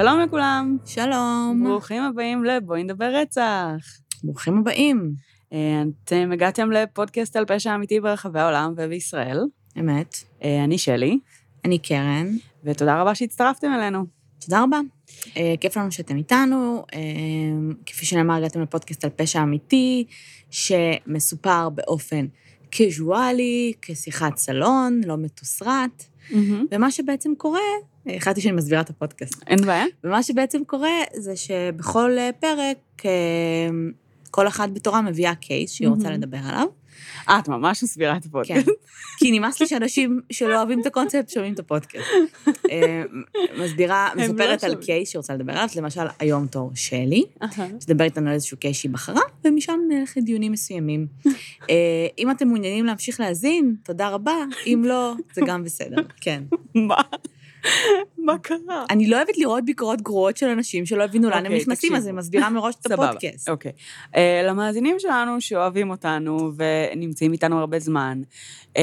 שלום לכולם. שלום. ברוכים הבאים ל"בואי נדבר רצח". ברוכים הבאים. אה, אתם הגעתם לפודקאסט על פשע אמיתי ברחבי העולם ובישראל. אמת. אה, אני שלי. אני קרן. ותודה רבה שהצטרפתם אלינו. תודה רבה. אה, כיף לנו שאתם איתנו. כפי שנאמר, הגעתם לפודקאסט על פשע אמיתי, שמסופר באופן קזואלי, כשיחת סלון, לא מתוסרט. Mm-hmm. ומה שבעצם קורה, החלטתי שאני מסבירה את הפודקאסט. אין בעיה. ומה שבעצם קורה זה שבכל פרק, כל אחת בתורה מביאה case שהיא רוצה לדבר עליו. אה, את ממש מסבירה את הפודקאסט. כן. כי נמאס לי שאנשים שלא אוהבים את הקונספט שומעים את הפודקאסט. מסבירה, מספרת על case שהיא רוצה לדבר עליו, למשל, היום תור שלי, שתדבר איתנו על איזשהו case שהיא בחרה, ומשם נלך לדיונים מסוימים. אם אתם מעוניינים להמשיך להאזין, תודה רבה, אם לא, זה גם בסדר, כן. מה? מה קרה? אני לא אוהבת לראות ביקורות גרועות של אנשים שלא הבינו לאן הם אוקיי, נכנסים, אז אני מסבירה מראש את הפודקאסט. אוקיי. אה, למאזינים שלנו שאוהבים אותנו ונמצאים איתנו הרבה זמן, אה,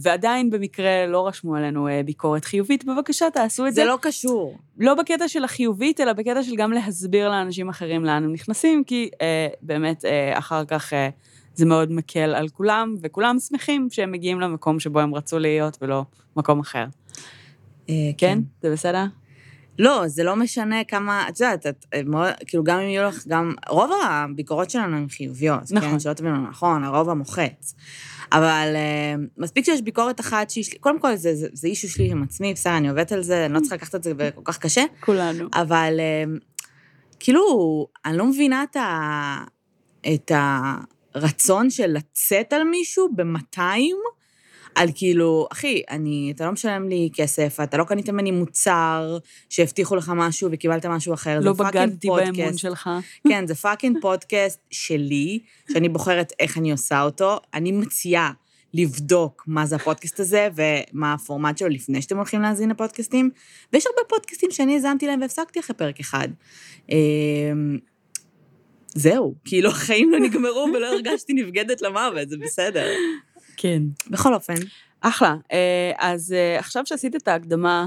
ועדיין במקרה לא רשמו עלינו אה, ביקורת חיובית, בבקשה תעשו את זה. זה לא קשור. לא בקטע של החיובית, אלא בקטע של גם להסביר לאנשים אחרים לאן הם נכנסים, כי באמת אחר כך... זה מאוד מקל על כולם, וכולם שמחים שהם מגיעים למקום שבו הם רצו להיות ולא מקום אחר. אה, כן? זה בסדר? לא, זה לא משנה כמה, את יודעת, את, מאוד, כאילו, גם אם יהיו לך, גם, רוב הביקורות שלנו הן חיוביות. נכון. כן, שלא תבינו, נכון, הרוב המוחץ. אבל uh, מספיק שיש ביקורת אחת שהיא, קודם כל, זה, זה, זה אישו שלי עם עצמי, בסדר, אני עובדת על זה, אני לא צריכה לקחת את זה כל כך קשה. כולנו. אבל uh, כאילו, אני לא מבינה את, ה, את הרצון של לצאת על מישהו ב-200, על כאילו, אחי, אני, אתה לא משלם לי כסף, אתה לא קנית ממני מוצר שהבטיחו לך משהו וקיבלת משהו אחר, לא בגדתי באמון שלך. כן, זה fucking פודקאסט שלי, שאני בוחרת איך אני עושה אותו. אני מציעה לבדוק מה זה הפודקאסט הזה ומה הפורמט שלו לפני שאתם הולכים להאזין לפודקאסטים. ויש הרבה פודקאסטים שאני האזנתי להם והפסקתי אחרי פרק אחד. אמ, זהו, כאילו החיים לא נגמרו ולא הרגשתי נבגדת למוות, זה בסדר. כן. בכל אופן. אחלה. אה, אז אה, עכשיו שעשית את ההקדמה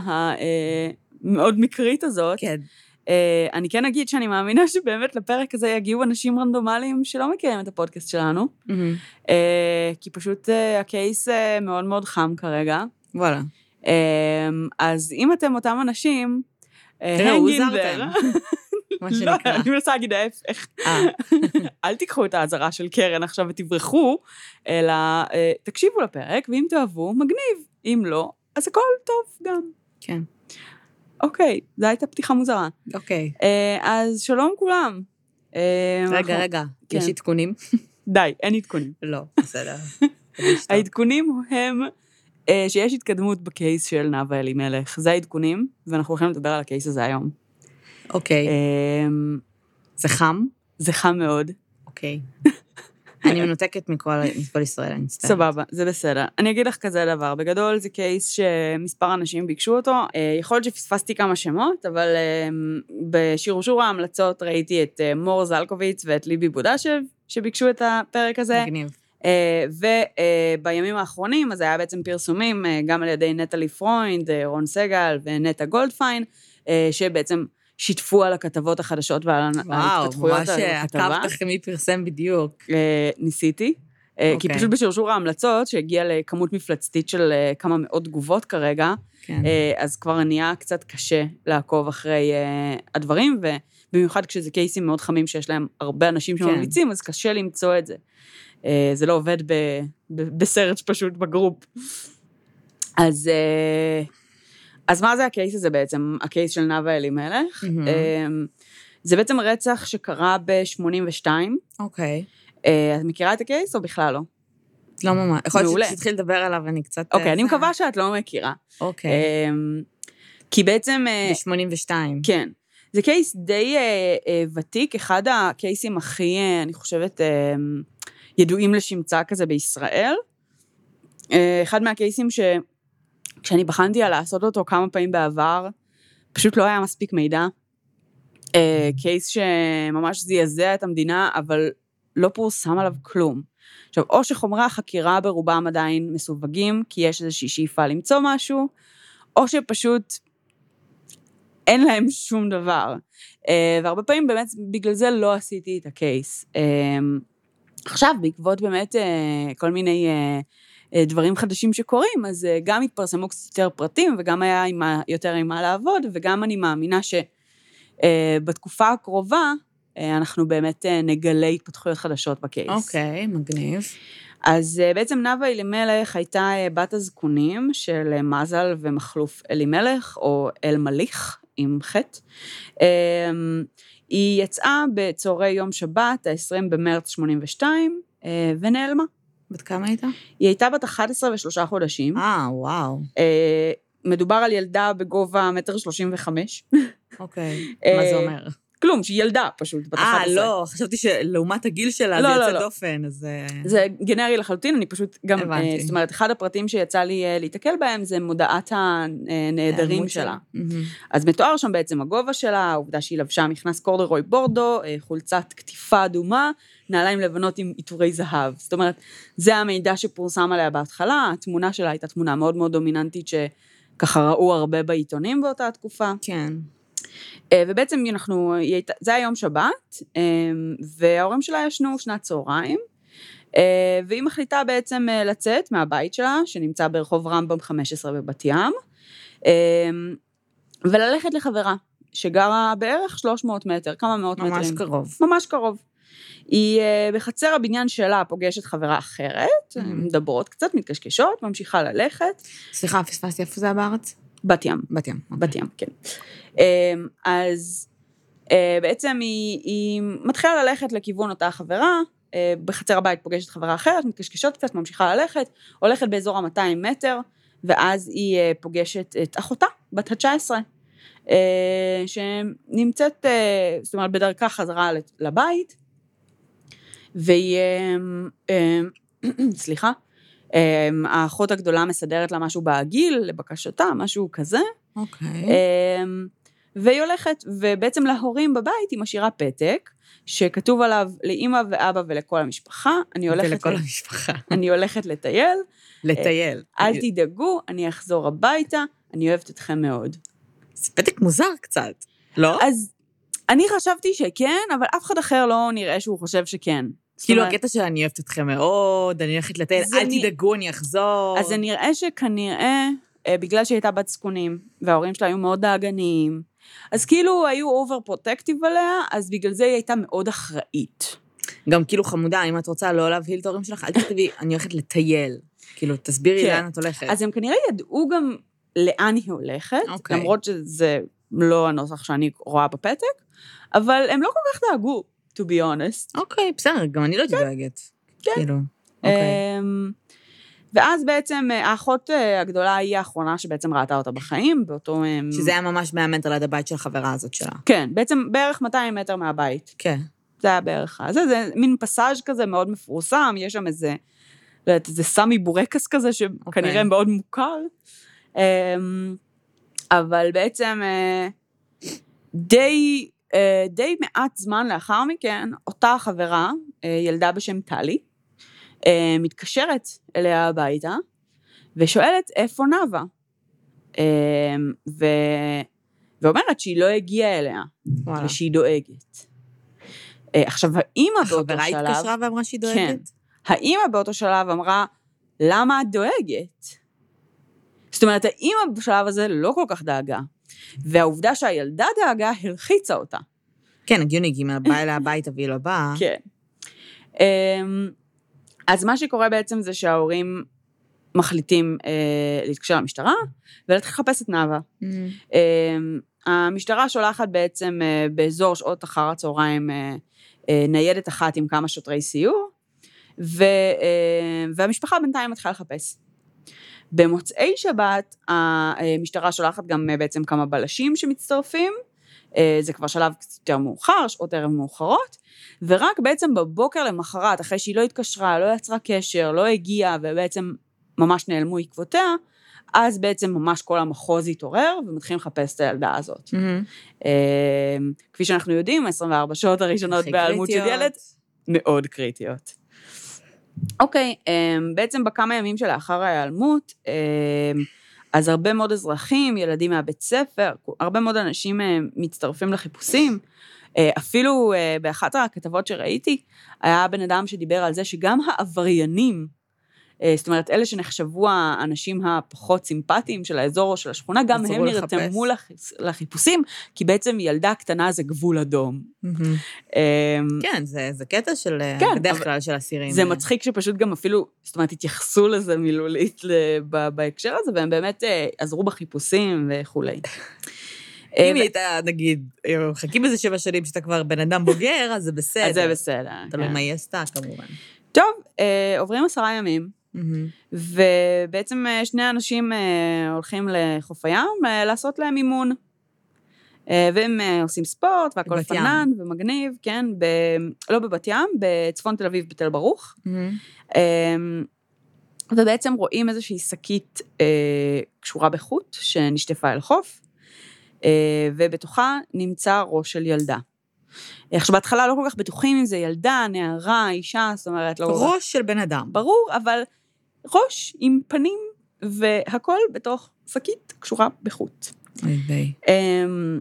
המאוד אה, מקרית הזאת, כן. אני כן אגיד שאני מאמינה שבאמת לפרק הזה יגיעו אנשים רנדומליים שלא מכירים את הפודקאסט שלנו, mm-hmm. כי פשוט הקייס מאוד מאוד חם כרגע. וואלה. אז אם אתם אותם אנשים, הוזרתם. מה שנקרא. לא, אני מנסה להגיד ההפך. אה. אל תיקחו את האזהרה של קרן עכשיו ותברחו, אלא אה, תקשיבו לפרק, ואם תאהבו, מגניב. אם לא, אז הכל טוב גם. כן. אוקיי, זו הייתה פתיחה מוזרה. אוקיי. אה, אז שלום כולם. רגע, רגע, יש כן. עדכונים? די, אין עדכונים. לא, בסדר. העדכונים הם שיש התקדמות בקייס של נאוה אלימלך. זה העדכונים, ואנחנו הולכים לדבר על הקייס הזה היום. אוקיי. אמ, זה חם? זה חם מאוד. אוקיי. אני מנותקת מכל, מכל ישראל, אני מצטערת. סבבה, זה בסדר. אני אגיד לך כזה דבר, בגדול זה קייס שמספר אנשים ביקשו אותו. אה, יכול להיות שפספסתי כמה שמות, אבל אמ, בשרשור ההמלצות ראיתי את אה, מור זלקוביץ ואת ליבי בודשב, שביקשו את הפרק הזה. מגניב. אה, ובימים האחרונים, אז היה בעצם פרסומים גם על ידי נטלי פרוינד, רון סגל ונטע גולדפיין, שבעצם שיתפו על הכתבות החדשות ועל ההתפתחויות על הכתבה. וואו, ממש עקבת מי פרסם בדיוק. אה, ניסיתי. Okay. אה, כי אוקיי. פשוט בשרשור ההמלצות, שהגיע לכמות מפלצתית של אה, כמה מאות תגובות כרגע, כן. אז כבר נהיה קצת קשה לעקוב אחרי הדברים, ובמיוחד כשזה cases מאוד חמים שיש להם הרבה אנשים כן. שממליצים, אז קשה למצוא את זה. זה לא עובד בסרט פשוט ב group. אז אז מה זה ה case הזה בעצם, ה case של נאוה אלימלך? Mm-hmm. זה בעצם רצח שקרה ב-82. אוקיי. אה, את מכירה את ה case או בכלל לא? לא ממש. יכול להיות שתתחיל לדבר עליו ואני קצת... אוקיי, אני מקווה שאת לא מכירה. אוקיי. אמ, כי בעצם... אה, ב-82. כן. זה קייס די ותיק, אחד הקייסים הכי, אני חושבת, ידועים לשמצה כזה בישראל. אחד מהקייסים ש... כשאני בחנתי על לעשות אותו כמה פעמים בעבר, פשוט לא היה מספיק מידע. אה, קייס שממש זעזע את המדינה, אבל לא פורסם עליו כלום. עכשיו, או שחומרי החקירה ברובם עדיין מסווגים, כי יש איזושהי שאיפה למצוא משהו, או שפשוט אין להם שום דבר. אה, והרבה פעמים באמת בגלל זה לא עשיתי את הקייס. אה, עכשיו, בעקבות באמת אה, כל מיני דברים חדשים שקורים, אז גם התפרסמו קצת יותר פרטים, וגם היה עם יותר עם מה לעבוד, וגם אני מאמינה שבתקופה הקרובה, אנחנו באמת נגלה התפתחויות חדשות בקייס. אוקיי, okay, מגניב. אז בעצם נאוה אלימלך הייתה בת הזקונים של מזל ומחלוף אלימלך, או אל-מליך, עם חטא. אמ, היא יצאה בצהרי יום שבת, ה-20 במרץ 82, אה, ונעלמה. בת כמה הייתה? היא הייתה בת 11 ושלושה חודשים. אה, וואו. אה, מדובר על ילדה בגובה מטר שלושים וחמש. אוקיי, מה זה אומר? כלום, שהיא ילדה פשוט, בת 11. אה, לא, חשבתי שלעומת הגיל שלה לא, זה לא, יוצא לא. דופן, אז... אה, זה גנרי לחלוטין, אני פשוט גם... הבנתי. אה, זאת אומרת, אחד הפרטים שיצא לי אה, להיתקל בהם זה מודעת הנעדרים שלה. Mm-hmm. אז מתואר שם בעצם הגובה שלה, העובדה שהיא לבשה מכנס קורדרוי בורדו, חולצת קטיפה אדומה, נעליים לבנות עם עיטורי זהב. זאת אומרת, זה המידע שפורסם עליה בהתחלה, התמונה שלה הייתה תמונה מאוד מאוד דומיננטית, שככה ראו הרבה בעיתונים באותה תקופה. כן. אה, ובעצם אנחנו, זה היה יום שבת, אה, וההורים שלה ישנו שנת צהריים, אה, והיא מחליטה בעצם לצאת מהבית שלה, שנמצא ברחוב רמב"ם 15 בבת ים, וללכת לחברה, שגרה בערך 300 מטר, כמה מאות ממש מטרים. ממש קרוב. ממש קרוב. היא בחצר הבניין שלה פוגשת חברה אחרת, mm-hmm. מדברות קצת, מתקשקשות, ממשיכה ללכת. סליחה, פספסתי, איפה זה היה בארץ? בת ים. בת ים. בת ים, כן. אמ, אז אה, בעצם היא, היא מתחילה ללכת לכיוון אותה חברה, אה, בחצר הבית פוגשת חברה אחרת, מתקשקשות קצת, ממשיכה ללכת, הולכת באזור ה-200 מטר, ואז היא אה, פוגשת את אחותה, בת ה-19, שנמצאת, זאת אומרת, בדרכה חזרה לבית, והיא, סליחה, האחות הגדולה מסדרת לה משהו בעגיל, לבקשתה, משהו כזה. אוקיי. Okay. והיא הולכת, ובעצם להורים בבית היא משאירה פתק, שכתוב עליו לאימא ואבא ולכל המשפחה, אני הולכת... ולכל המשפחה. אני הולכת לטייל. לטייל. אל תדאגו, אני אחזור הביתה, אני אוהבת אתכם מאוד. זה פתק מוזר קצת, לא? אז אני חשבתי שכן, אבל אף אחד אחר לא נראה שהוא חושב שכן. כאילו הקטע של אני אוהבת אתכם מאוד, אני הולכת לטייל, אל תדאגו, אני אחזור. אז זה נראה שכנראה, אה, בגלל שהיא הייתה בת זקונים, וההורים שלה היו מאוד דאגניים, אז כאילו היו over protective עליה, אז בגלל זה היא הייתה מאוד אחראית. גם כאילו חמודה, אם את רוצה לא להבהיל את ההורים שלך, אל תכתבי, אני הולכת לטייל. כאילו, תסבירי כן. לאן את הולכת. אז הם כנראה ידעו גם לאן היא הולכת, okay. אוקיי. למרות שזה לא הנוסח שאני רואה בפתק, אבל הם לא כל כך דאגו, to be honest. אוקיי, okay, בסדר, גם אני לא הייתי כן. דואגת. כן. כאילו, אוקיי. Okay. אמ, ואז בעצם אה, האחות אה, הגדולה היא האחרונה שבעצם ראתה אותה בחיים, באותו... אה, שזה היה ממש 100 מטר ליד הבית של החברה הזאת שלה. כן, בעצם בערך 200 מטר מהבית. כן. זה היה בערך... זה, זה מין פסאז' כזה מאוד מפורסם, יש שם איזה, לא יודעת, איזה סמי בורקס כזה, שכנראה okay. אוקיי. מאוד מוכר. אמ, אבל בעצם די, די מעט זמן לאחר מכן, אותה חברה, ילדה בשם טלי, מתקשרת אליה הביתה, ושואלת איפה נאוה. אה, ו... ואומרת שהיא לא הגיעה אליה, וואלה. ושהיא דואגת. אה, עכשיו, האימא באותו שלב... החברה התקשרה ואמרה שהיא דואגת? כן. האימא באותו שלב אמרה, למה את דואגת? זאת אומרת, האימא בשלב הזה לא כל כך דאגה, והעובדה שהילדה דאגה הלחיצה אותה. כן, הגיוני, כי אם באה אליה הביתה והיא לא באה... כן. אז מה שקורה בעצם זה שההורים מחליטים אה, להתקשר למשטרה ולהתחיל לחפש את נאוה. Mm. אה, המשטרה שולחת בעצם אה, באזור שעות אחר הצהריים אה, אה, ניידת אחת עם כמה שוטרי סיור, ו, אה, והמשפחה בינתיים מתחילה לחפש. במוצאי שבת המשטרה שולחת גם אה, בעצם כמה בלשים שמצטרפים, אה, זה כבר שלב קצת יותר מאוחר, שעות ערב מאוחרות, ורק בעצם בבוקר למחרת, אחרי שהיא לא התקשרה, לא יצרה קשר, לא הגיעה, ובעצם ממש נעלמו עקבותיה, אז בעצם ממש כל המחוז התעורר, ומתחילים לחפש את הילדה הזאת. Mm-hmm. כפי שאנחנו יודעים, 24 שעות הראשונות בהיעלמות של ילד, מאוד קריטיות. אוקיי, בעצם בכמה ימים שלאחר ההיעלמות, אז הרבה מאוד אזרחים, ילדים מהבית ספר, הרבה מאוד אנשים אה, מצטרפים לחיפושים. אה, אפילו אה, באחת הכתבות שראיתי, היה בן אדם שדיבר על זה שגם העבריינים זאת אומרת, אלה שנחשבו האנשים הפחות סימפטיים של האזור או של השכונה, גם הם נרתמו לחיפושים, כי בעצם ילדה קטנה זה גבול אדום. אמ, כן, זה, זה קטע של, כן, בדרך כלל של אסירים. זה מצחיק שפשוט גם אפילו, זאת אומרת, התייחסו לזה מילולית בהקשר הזה, והם באמת אה, עזרו בחיפושים וכולי. אם היא הייתה, נגיד, מחכים איזה שבע שנים שאתה כבר בן אדם בוגר, אז זה בסדר. אז זה בסדר. תלוי כן. מה היא עשתה, כמובן. טוב, אה, עוברים עשרה ימים. ובעצם אה, שני אנשים אה, הולכים לחוף הים אה, לעשות להם אימון. והם עושים ספורט והכל פנן ומגניב, כן, ב... לא בבת ים, בצפון תל אביב בתל ברוך. Mm-hmm. ובעצם רואים איזושהי שקית קשורה בחוט שנשטפה אל חוף, ובתוכה נמצא ראש של ילדה. עכשיו, בהתחלה לא כל כך בטוחים אם זה ילדה, נערה, אישה, זאת אומרת, לא... ראש של בן אדם. ברור, אבל ראש עם פנים והכל בתוך שקית קשורה בחוט. אוי. אמ,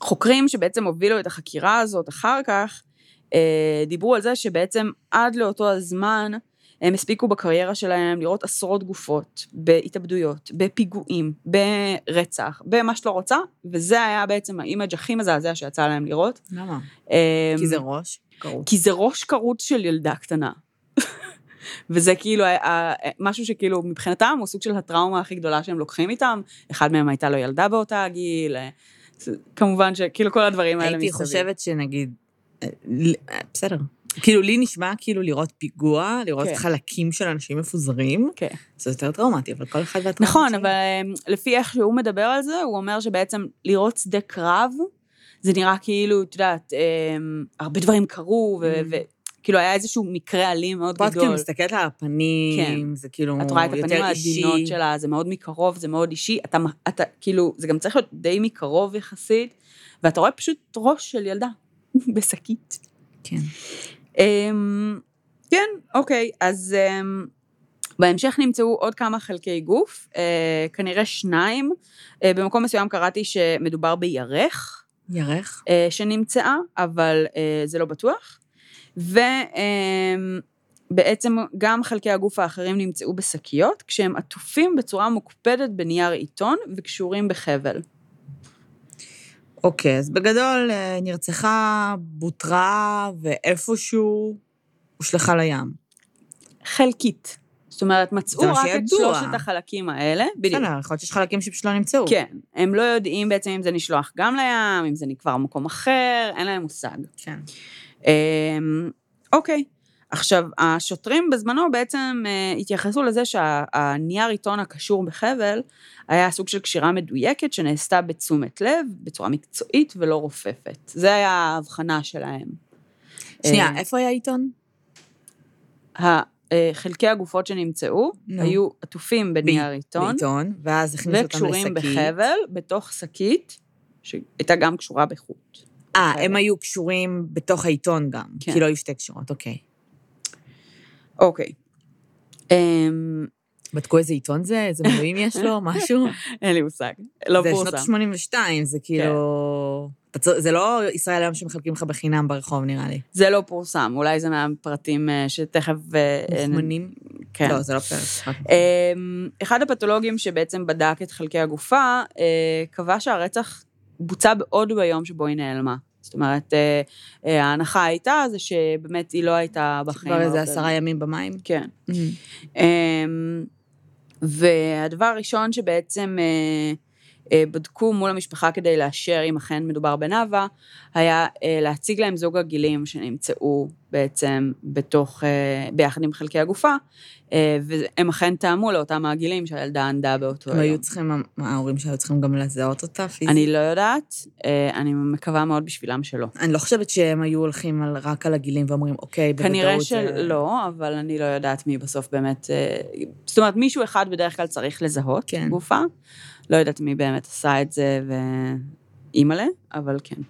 חוקרים שבעצם הובילו את החקירה הזאת אחר כך, אה, דיברו על זה שבעצם עד לאותו הזמן, הם הספיקו בקריירה שלהם לראות עשרות גופות, בהתאבדויות, בפיגועים, ברצח, במה שאת לא רוצה, וזה היה בעצם ה image הכי מזעזע שיצא להם לראות. למה? אמ, כי זה ראש כרות. כי זה ראש כרות של ילדה קטנה. וזה כאילו משהו שכאילו מבחינתם הוא סוג של הטראומה הכי גדולה שהם לוקחים איתם. אחד מהם הייתה לו ילדה באותה גיל, אה, כמובן שכאילו כל הדברים האלה מסביב. הייתי חושבת שנגיד, אה, אה, בסדר. כאילו, לי נשמע כאילו לראות פיגוע, לראות כן. חלקים של אנשים מפוזרים. כן. זה יותר טראומטי, אבל כל אחד והטראומה נכון, אבל לפי איך שהוא מדבר על זה, הוא אומר שבעצם לראות שדה קרב, זה נראה כאילו, את יודעת, הרבה דברים קרו, mm. כאילו היה איזשהו מקרה אלים מאוד גדול. פה את כאילו מסתכלת על הפנים, כן. זה כאילו יותר אישי. את רואה את הפנים העדינות שלה, זה מאוד מקרוב, זה מאוד אישי. אתה, אתה, כאילו, זה גם צריך להיות די מקרוב יחסית, ואתה רואה פשוט ראש של ילדה בשקית. כן. Um, כן, אוקיי, אז um, בהמשך נמצאו עוד כמה חלקי גוף, uh, כנראה שניים. Uh, במקום מסוים קראתי שמדובר בירך. ירך? Uh, שנמצאה, אבל uh, זה לא בטוח. ובעצם גם חלקי הגוף האחרים נמצאו בשקיות, כשהם עטופים בצורה מוקפדת בנייר עיתון וקשורים בחבל. אוקיי, אז בגדול אה, נרצחה, בוטרה, ואיפשהו הושלכה לים. חלקית. זאת אומרת, מצאו רק את שלושת החלקים האלה. בדיוק. בסדר, יכול להיות שיש חלקים שפשוט לא נמצאו. כן, הם לא יודעים בעצם אם זה נשלוח גם לים, אם זה נקבר במקום אחר, אין להם מושג. כן. אמ, אוקיי, עכשיו, השוטרים בזמנו בעצם אה, התייחסו לזה שהנייר עיתון הקשור בחבל היה סוג של קשירה מדויקת שנעשתה בתשומת לב, בצורה מקצועית ולא רופפת. זה היה ההבחנה שלהם. שנייה, אה, איפה היה עיתון? אה, חלקי הגופות שנמצאו no. היו עטופים בנייר עיתון. בעיתון, ואז הכניסו אותם לשקית. וקשורים בחבל, בתוך שקית, שהייתה גם קשורה בחוט. אה, הם היו קשורים בתוך העיתון גם, כן. כי לא היו שתי קשורות, אוקיי. אוקיי. אמ, בדקו איזה עיתון זה? איזה מילואים יש לו? משהו? אין לי מושג. לא פורסם. זה שנות 82, זה כאילו... כן. זה לא ישראל היום שמחלקים לך בחינם ברחוב, נראה לי. זה לא פורסם, אולי זה מהפרטים אה, שתכף... אה, מוכמנים? כן. לא, זה לא פרק. אמ, אחד הפתולוגים שבעצם בדק את חלקי הגופה, אה, קבע שהרצח בוצע בעוד ביום שבו היא נעלמה. זאת אומרת, אה, אה, ההנחה הייתה זה שבאמת היא לא הייתה בחיים. כבר איזה עשרה ימים במים? כן. Mm-hmm. והדבר הראשון שבעצם אה, בדקו מול המשפחה כדי לאשר אם אכן מדובר בנאווה, היה להציג להם זוג הגילים שנמצאו בעצם בתוך, ביחד עם חלקי הגופה, אה, והם אכן טעמו לאותם העגילים שהילדה ענדה באותו היום. היו צריכים, ההורים שהיו צריכים גם לזהות אותה פיזית? אני לא יודעת, אה, אני מקווה מאוד בשבילם שלא. אני לא חושבת שהם היו הולכים רק על הגילים ואומרים, אוקיי, בוודאות... כנראה שלא, אבל אני לא יודעת מי בסוף באמת... אה, זאת אומרת, מישהו אחד בדרך כלל צריך לזהות כן. גופה. לא יודעת מי באמת עשה את זה ואימא'לה, אבל כן.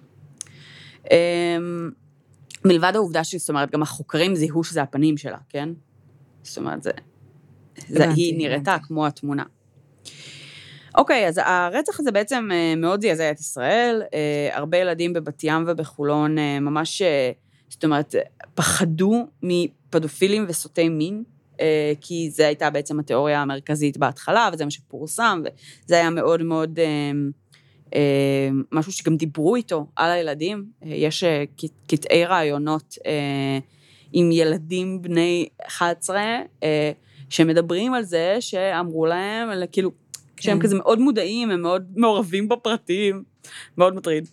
מלבד העובדה שזאת אומרת, גם החוקרים זיהו שזה הפנים שלה, כן? זאת אומרת, זה... זה היא נראתה כמו התמונה. אוקיי, אז הרצח הזה בעצם מאוד זעזע את ישראל. הרבה ילדים בבת ים ובחולון ממש, זאת אומרת, פחדו מפדופילים וסוטי מין. כי זו הייתה בעצם התיאוריה המרכזית בהתחלה, וזה מה שפורסם, וזה היה מאוד מאוד אה, משהו שגם דיברו איתו על הילדים. אה, יש אה, קטעי רעיונות עם ילדים בני 11, שמדברים על זה שאמרו להם, כאילו, כן. שהם כזה מאוד מודעים, הם מאוד מעורבים בפרטים, מאוד מטריד.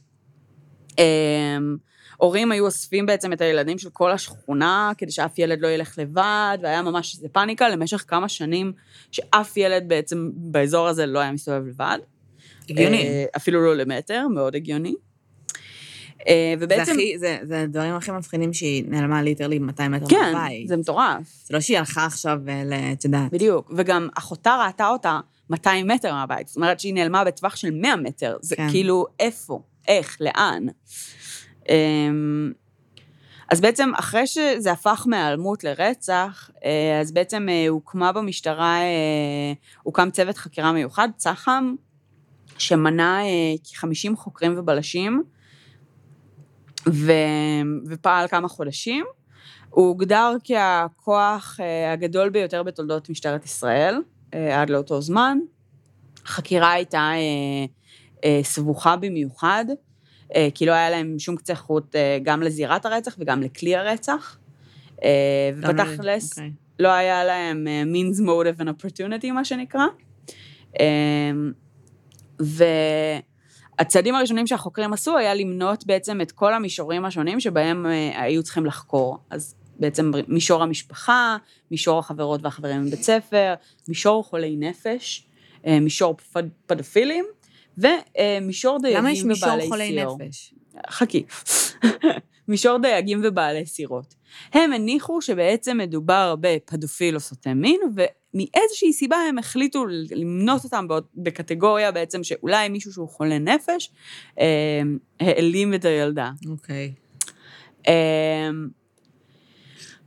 הורים היו אוספים בעצם את הילדים של כל השכונה, כדי שאף ילד לא ילך לבד, והיה ממש איזה פאניקה למשך כמה שנים, שאף ילד בעצם באזור הזה לא היה מסתובב לבד. הגיוני. אה, אפילו לא למטר, מאוד הגיוני. אה, ובעצם... זה, הכי, זה, זה הדברים הכי מבחינים שהיא נעלמה ליטרלי 200 מטר כן, מהבית. כן, זה מטורף. זה לא שהיא הלכה עכשיו את יודעת. בדיוק, וגם אחותה ראתה אותה 200 מטר מהבית, זאת אומרת שהיא נעלמה בטווח של 100 מטר, זה כן. כאילו, איפה, איך, לאן. אמ, אז בעצם אחרי שזה הפך מהיעלמות לרצח, אה, אז בעצם הוקמה במשטרה, הוקם צוות חקירה מיוחד, צח"ם, שמנה אה, כ-50 חוקרים ובלשים, ו... ופעל כמה חודשים. הוא הוגדר כהכוח אה, הגדול ביותר בתולדות משטרת ישראל אה, עד לאותו זמן. החקירה הייתה סבוכה במיוחד, כי לא היה להם שום קצה חוט גם לזירת הרצח וגם לכלי הרצח. ובתכלס, okay. אוקיי. לא היה להם means motive and opportunity, מה שנקרא. והצעדים הראשונים שהחוקרים עשו היה למנות בעצם את כל המישורים השונים שבהם אה, היו צריכים לחקור. אז בעצם מישור המשפחה, מישור החברות והחברים מבית ספר, מישור חולי נפש, אה, מישור פדופילים, ומישור דייגים ובעלי סיור. למה יש מישור חולי נפש? חכי. מישור דייגים ובעלי סירות. הם הניחו שבעצם מדובר בפדופיל או סוטה מין, ומאיזושהי סיבה הם החליטו למנות אותם בקטגוריה בעצם שאולי מישהו שהוא חולה נפש, אה, העלים את הילדה. אוקיי. Okay.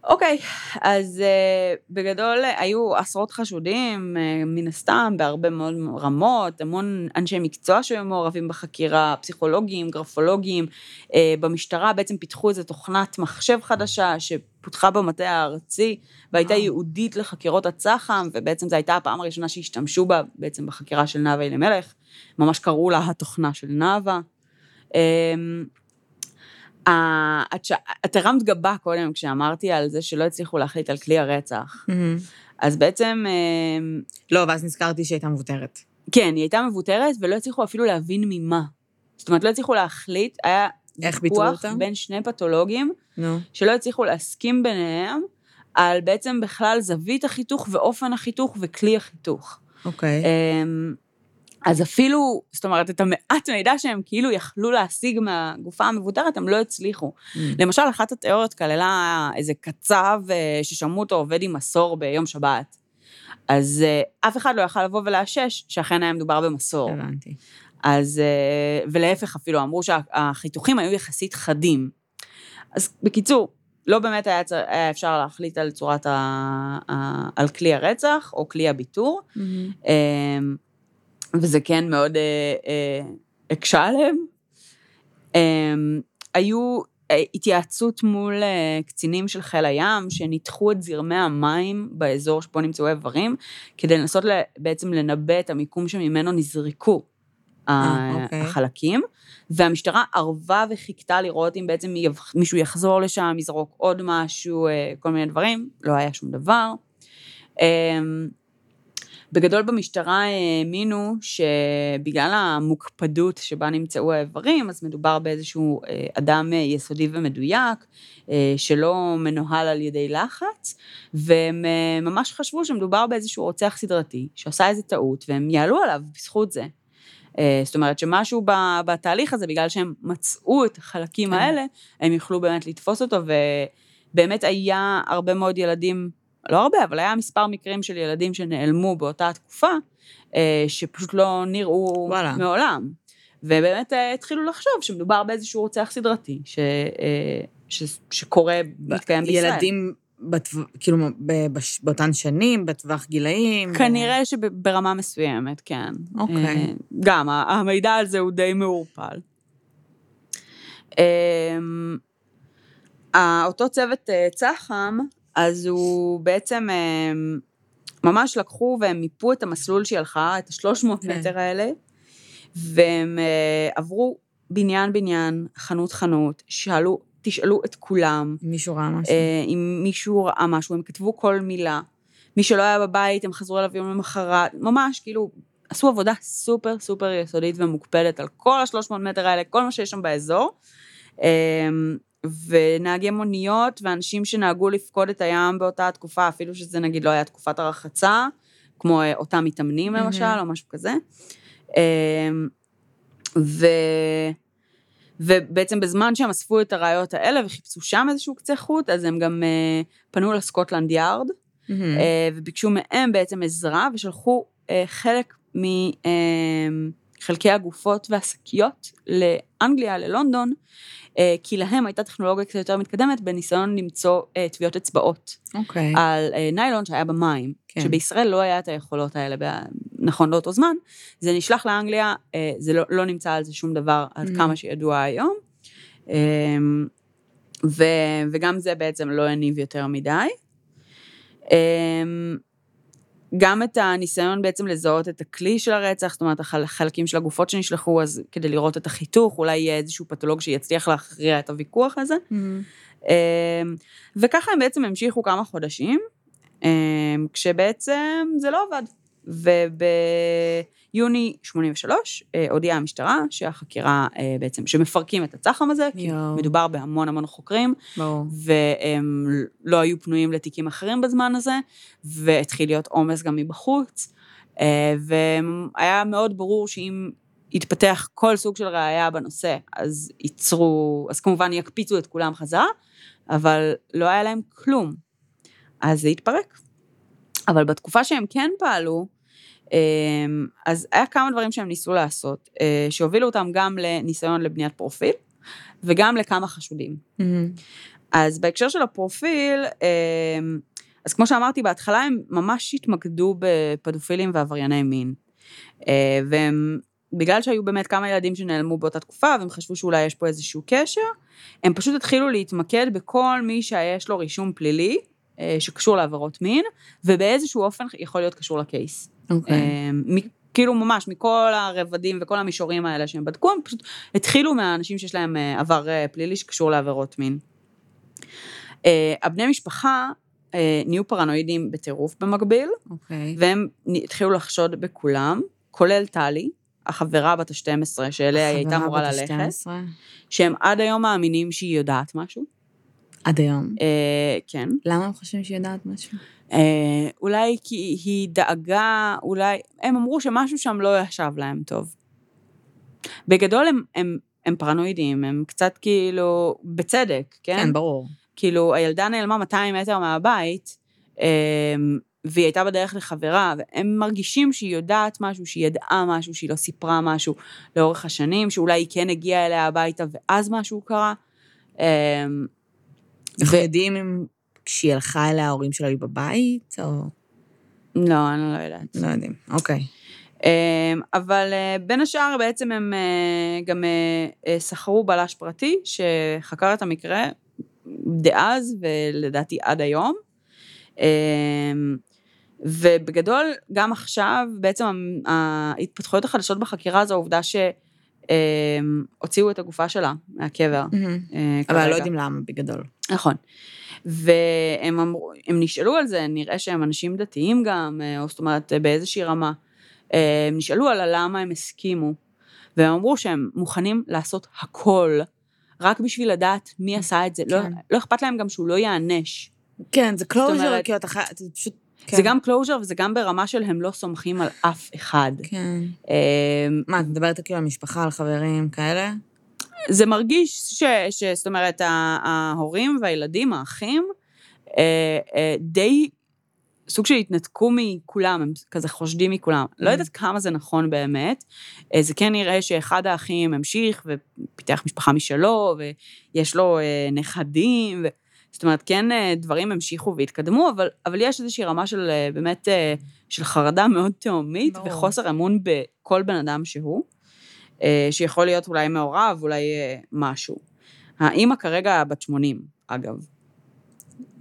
אוקיי, אז uh, בגדול היו עשרות חשודים, uh, מן הסתם, בהרבה מאוד רמות, המון אנשי מקצוע שהיו מעורבים בחקירה, פסיכולוגים, גרפולוגים. Uh, במשטרה בעצם פיתחו איזו תוכנת מחשב חדשה שפותחה במטה הארצי, והייתה. ייעודית לחקירות הצח"ם, ובעצם זו הייתה הפעם הראשונה שהשתמשו בה בעצם בחקירה של נאוה אלימלך, ממש קראו לה התוכנה של נאוה. Uh, את הרמת גבה קודם כשאמרתי על זה שלא הצליחו להחליט על כלי הרצח. אז בעצם... אמ, לא, ואז נזכרתי שהיא הייתה מבוטרת. כן, היא הייתה מבוטרת, ולא הצליחו אפילו להבין ממה. זאת אומרת, לא הצליחו להחליט, היה אותה? בין שני פתולוגים, no. שלא הצליחו להסכים ביניהם על בעצם בכלל זווית החיתוך ואופן החיתוך וכלי החיתוך. אוקיי. Okay. אמ, אז אפילו, זאת אומרת, את המעט מידע שהם כאילו יכלו להשיג מהגופה המבוטרת, הם לא הצליחו. Mm. למשל, אחת התיאוריות כללה איזה קצב אה, ששמעו אותו עובד עם מסור ביום שבת. אז אה, אף אחד לא יכל לבוא ולאשש שאכן היה מדובר במסור. הבנתי. אז, אה, ולהפך אפילו, אמרו שהחיתוכים היו יחסית חדים. אז בקיצור, לא באמת היה, היה אפשר להחליט על צורת ה, ה, על כלי הרצח או כלי הביטור. Mm-hmm. וזה כן מאוד אה, אה, הקשה עליהם. אה, היו אה, התייעצות מול אה, קצינים של חיל הים, שניתחו את זרמי המים באזור שבו נמצאו האיברים, כדי לנסות בעצם לנבא את המיקום שממנו נזרקו אה, אוקיי. החלקים. והמשטרה ערבה וחיכתה לראות אם בעצם מישהו יחזור לשם, יזרוק עוד משהו, כל מיני דברים, לא היה שום דבר. בגדול במשטרה האמינו שבגלל המוקפדות שבה נמצאו האיברים, אז מדובר באיזשהו אה, אדם אה, יסודי ומדויק, אה, שלא מנוהל על ידי לחץ, והם ממש חשבו שמדובר באיזשהו רוצח סדרתי, שעשה איזה טעות, והם יעלו עליו בזכות זה. זאת אומרת שמשהו בתהליך הזה, בגלל שהם מצאו את החלקים כן. האלה, הם יוכלו באמת לתפוס אותו, ובאמת היה הרבה מאוד ילדים לא הרבה, אבל היה מספר מקרים של ילדים שנעלמו באותה תקופה, אה, שפשוט לא נראו וואלה. מעולם. ובאמת אה, התחילו לחשוב שמדובר באיזשהו רוצח סדרתי, ש, אה, ש, שקורה, מתקיים בישראל. ילדים בת, כאילו, בש, באותן שנים, בטווח גילאים? כנראה ו... שברמה מסוימת, כן. אוקיי. אה, גם, המידע על זה הוא די מעורפל. אמ, אותו צוות צח"ם, אז הוא בעצם, אמ, ממש לקחו והם מיפו את המסלול שהיא הלכה, את ה-300 כן. מטר האלה, והם אה, עברו בניין-בניין, חנות-חנות, שאלו, תשאלו את כולם. אם מישהו ראה משהו. אה, אם מישהו ראה משהו, הם כתבו כל מילה. מי שלא היה בבית, הם חזרו אליו יום למחרת, ממש, כאילו, עשו עבודה סופר סופר יסודית ומוקפדת על כל ה-300 מטר האלה, כל מה שיש שם באזור. אמ, ונהגי מוניות ואנשים שנהגו לפקוד את הים באותה התקופה, אפילו שזה נגיד לא היה תקופת הרחצה, כמו אה, אותם מתאמנים למשל, mm-hmm. או משהו כזה. אמ, ו... ובעצם בזמן שהם אספו את הראיות האלה וחיפשו שם איזשהו קצה חוט, אז הם גם uh, פנו לסקוטלנד יארד, mm-hmm. וביקשו מהם בעצם עזרה, ושלחו חלק מחלקי הגופות והשקיות לאנגליה, ללונדון, אה, כי להם הייתה טכנולוגיה קצת יותר מתקדמת בניסיון למצוא אה, טביעות אצבעות. אוקיי. Okay. על אה, ניילון שהיה במים. כן. שבישראל לא היה את היכולות האלה, נכון לאותו זמן. זה נשלח לאנגליה, זה לא, לא נמצא על זה שום דבר עד mm-hmm. כמה שידוע היום. ו, וגם זה בעצם לא הניב יותר מדי. גם את הניסיון בעצם לזהות את הכלי של הרצח, זאת אומרת, החלקים של הגופות שנשלחו, אז כדי לראות את החיתוך, אולי יהיה איזשהו פתולוג שיצליח להכריע את הוויכוח הזה. Mm-hmm. וככה הם בעצם המשיכו כמה חודשים, אמ, כשבעצם זה לא עבד. וב... יוני 83 אה, הודיעה המשטרה שהחקירה אה, בעצם, שמפרקים את הצח"ם הזה, כי יו. מדובר בהמון המון חוקרים, בוא. והם לא היו פנויים לתיקים אחרים בזמן הזה, והתחיל להיות עומס גם מבחוץ, אה, והיה מאוד ברור שאם יתפתח כל סוג של ראייה בנושא, אז ייצרו, אז כמובן יקפיצו את כולם חזרה, אבל לא היה להם כלום. אז זה התפרק. אבל בתקופה שהם כן פעלו, אז היה כמה דברים שהם ניסו לעשות, אה, שהובילו אותם גם לניסיון לבניית פרופיל, וגם לכמה חשודים. Mm-hmm. אז בהקשר של הפרופיל, אמ, אז כמו שאמרתי בהתחלה, הם ממש התמקדו בפדופילים ועברייני מין. אה, והם, בגלל שהיו באמת כמה ילדים שנעלמו באותה תקופה, והם חשבו שאולי יש פה איזשהו קשר, הם פשוט התחילו להתמקד בכל מי שיש לו רישום פלילי, אה, שקשור לעבירות מין, ובאיזשהו אופן יכול להיות קשור לקייס. אוקיי. Okay. אה, כאילו ממש מכל הרבדים וכל המישורים האלה שהם בדקו, הם פשוט התחילו מהאנשים שיש להם אה, עבר פלילי שקשור לעבירות מין. הבני משפחה נהיו פרנואידים בטירוף במקביל, okay. אוקיי. והם התחילו לחשוד בכולם, כולל טלי, החברה בת ה-12, שאליה היא הייתה אמורה ללכת, שהם עד היום מאמינים שהיא יודעת משהו. עד היום? אה, כן. למה הם חושבים שהיא יודעת משהו? אה, אולי כי היא דאגה, אולי... הם אמרו שמשהו שם לא ישב להם טוב. בגדול הם, הם, הם פרנואידים, הם קצת כאילו, בצדק, כן? כן, ברור. כאילו, הילדה נעלמה 200 מטר מהבית, אה, והיא הייתה בדרך לחברה, והם מרגישים שהיא יודעת משהו, שהיא ידעה משהו, שהיא לא סיפרה משהו לאורך השנים, שאולי היא כן הגיעה אליה הביתה ואז משהו קרה. אה, אנחנו יודעים אם כשהיא הלכה אליה ההורים שלה היו בבית, או... לא, אני לא יודעת. לא יודעים, אוקיי. אמ, אבל אה, בין השאר בעצם הם אה, גם אה, שכרו בלש פרטי שחקר את המקרה דאז ולדעתי עד היום. אמ, ובגדול, גם עכשיו, בעצם ההתפתחויות החדשות בחקירה זו העובדה שהוציאו את הגופה שלה מהקבר. אבל לא יודעים למה בגדול. נכון. והם אמרו, הם נשאלו על זה, נראה שהם אנשים דתיים גם, אה, או זאת אומרת, באיזושהי רמה. אה, הם נשאלו על הלמה הם הסכימו, והם אמרו שהם מוכנים לעשות הכל, רק בשביל לדעת מי עשה את זה. לא, כן. לא, לא אכפת להם גם שהוא לא ייענש. כן, זה closure, כי אתה חי... פשוט... כן. זה גם closure וזה גם ברמה של הם לא סומכים על אף אחד. כן. אה, מה, את מדברת כאילו על משפחה, על חברים כאלה? זה מרגיש ש... ש זאת אומרת, ההורים והילדים, האחים, אה, אה, די סוג של התנתקו מכולם, הם כזה חושדים מכולם. לא mm. יודעת כמה זה נכון באמת. אה, זה כן נראה שאחד האחים המשיך ופיתח משפחה משלו, ויש לו נכדים, זאת אומרת, כן, אה, דברים המשיכו והתקדמו, אבל, אבל יש איזושהי רמה של אה, באמת, אה, של חרדה מאוד תהומית, ברור. וחוסר אמון בכל בן אדם שהוא, שיכול להיות אולי מעורב, אולי משהו. האימא כרגע בת 80, אגב.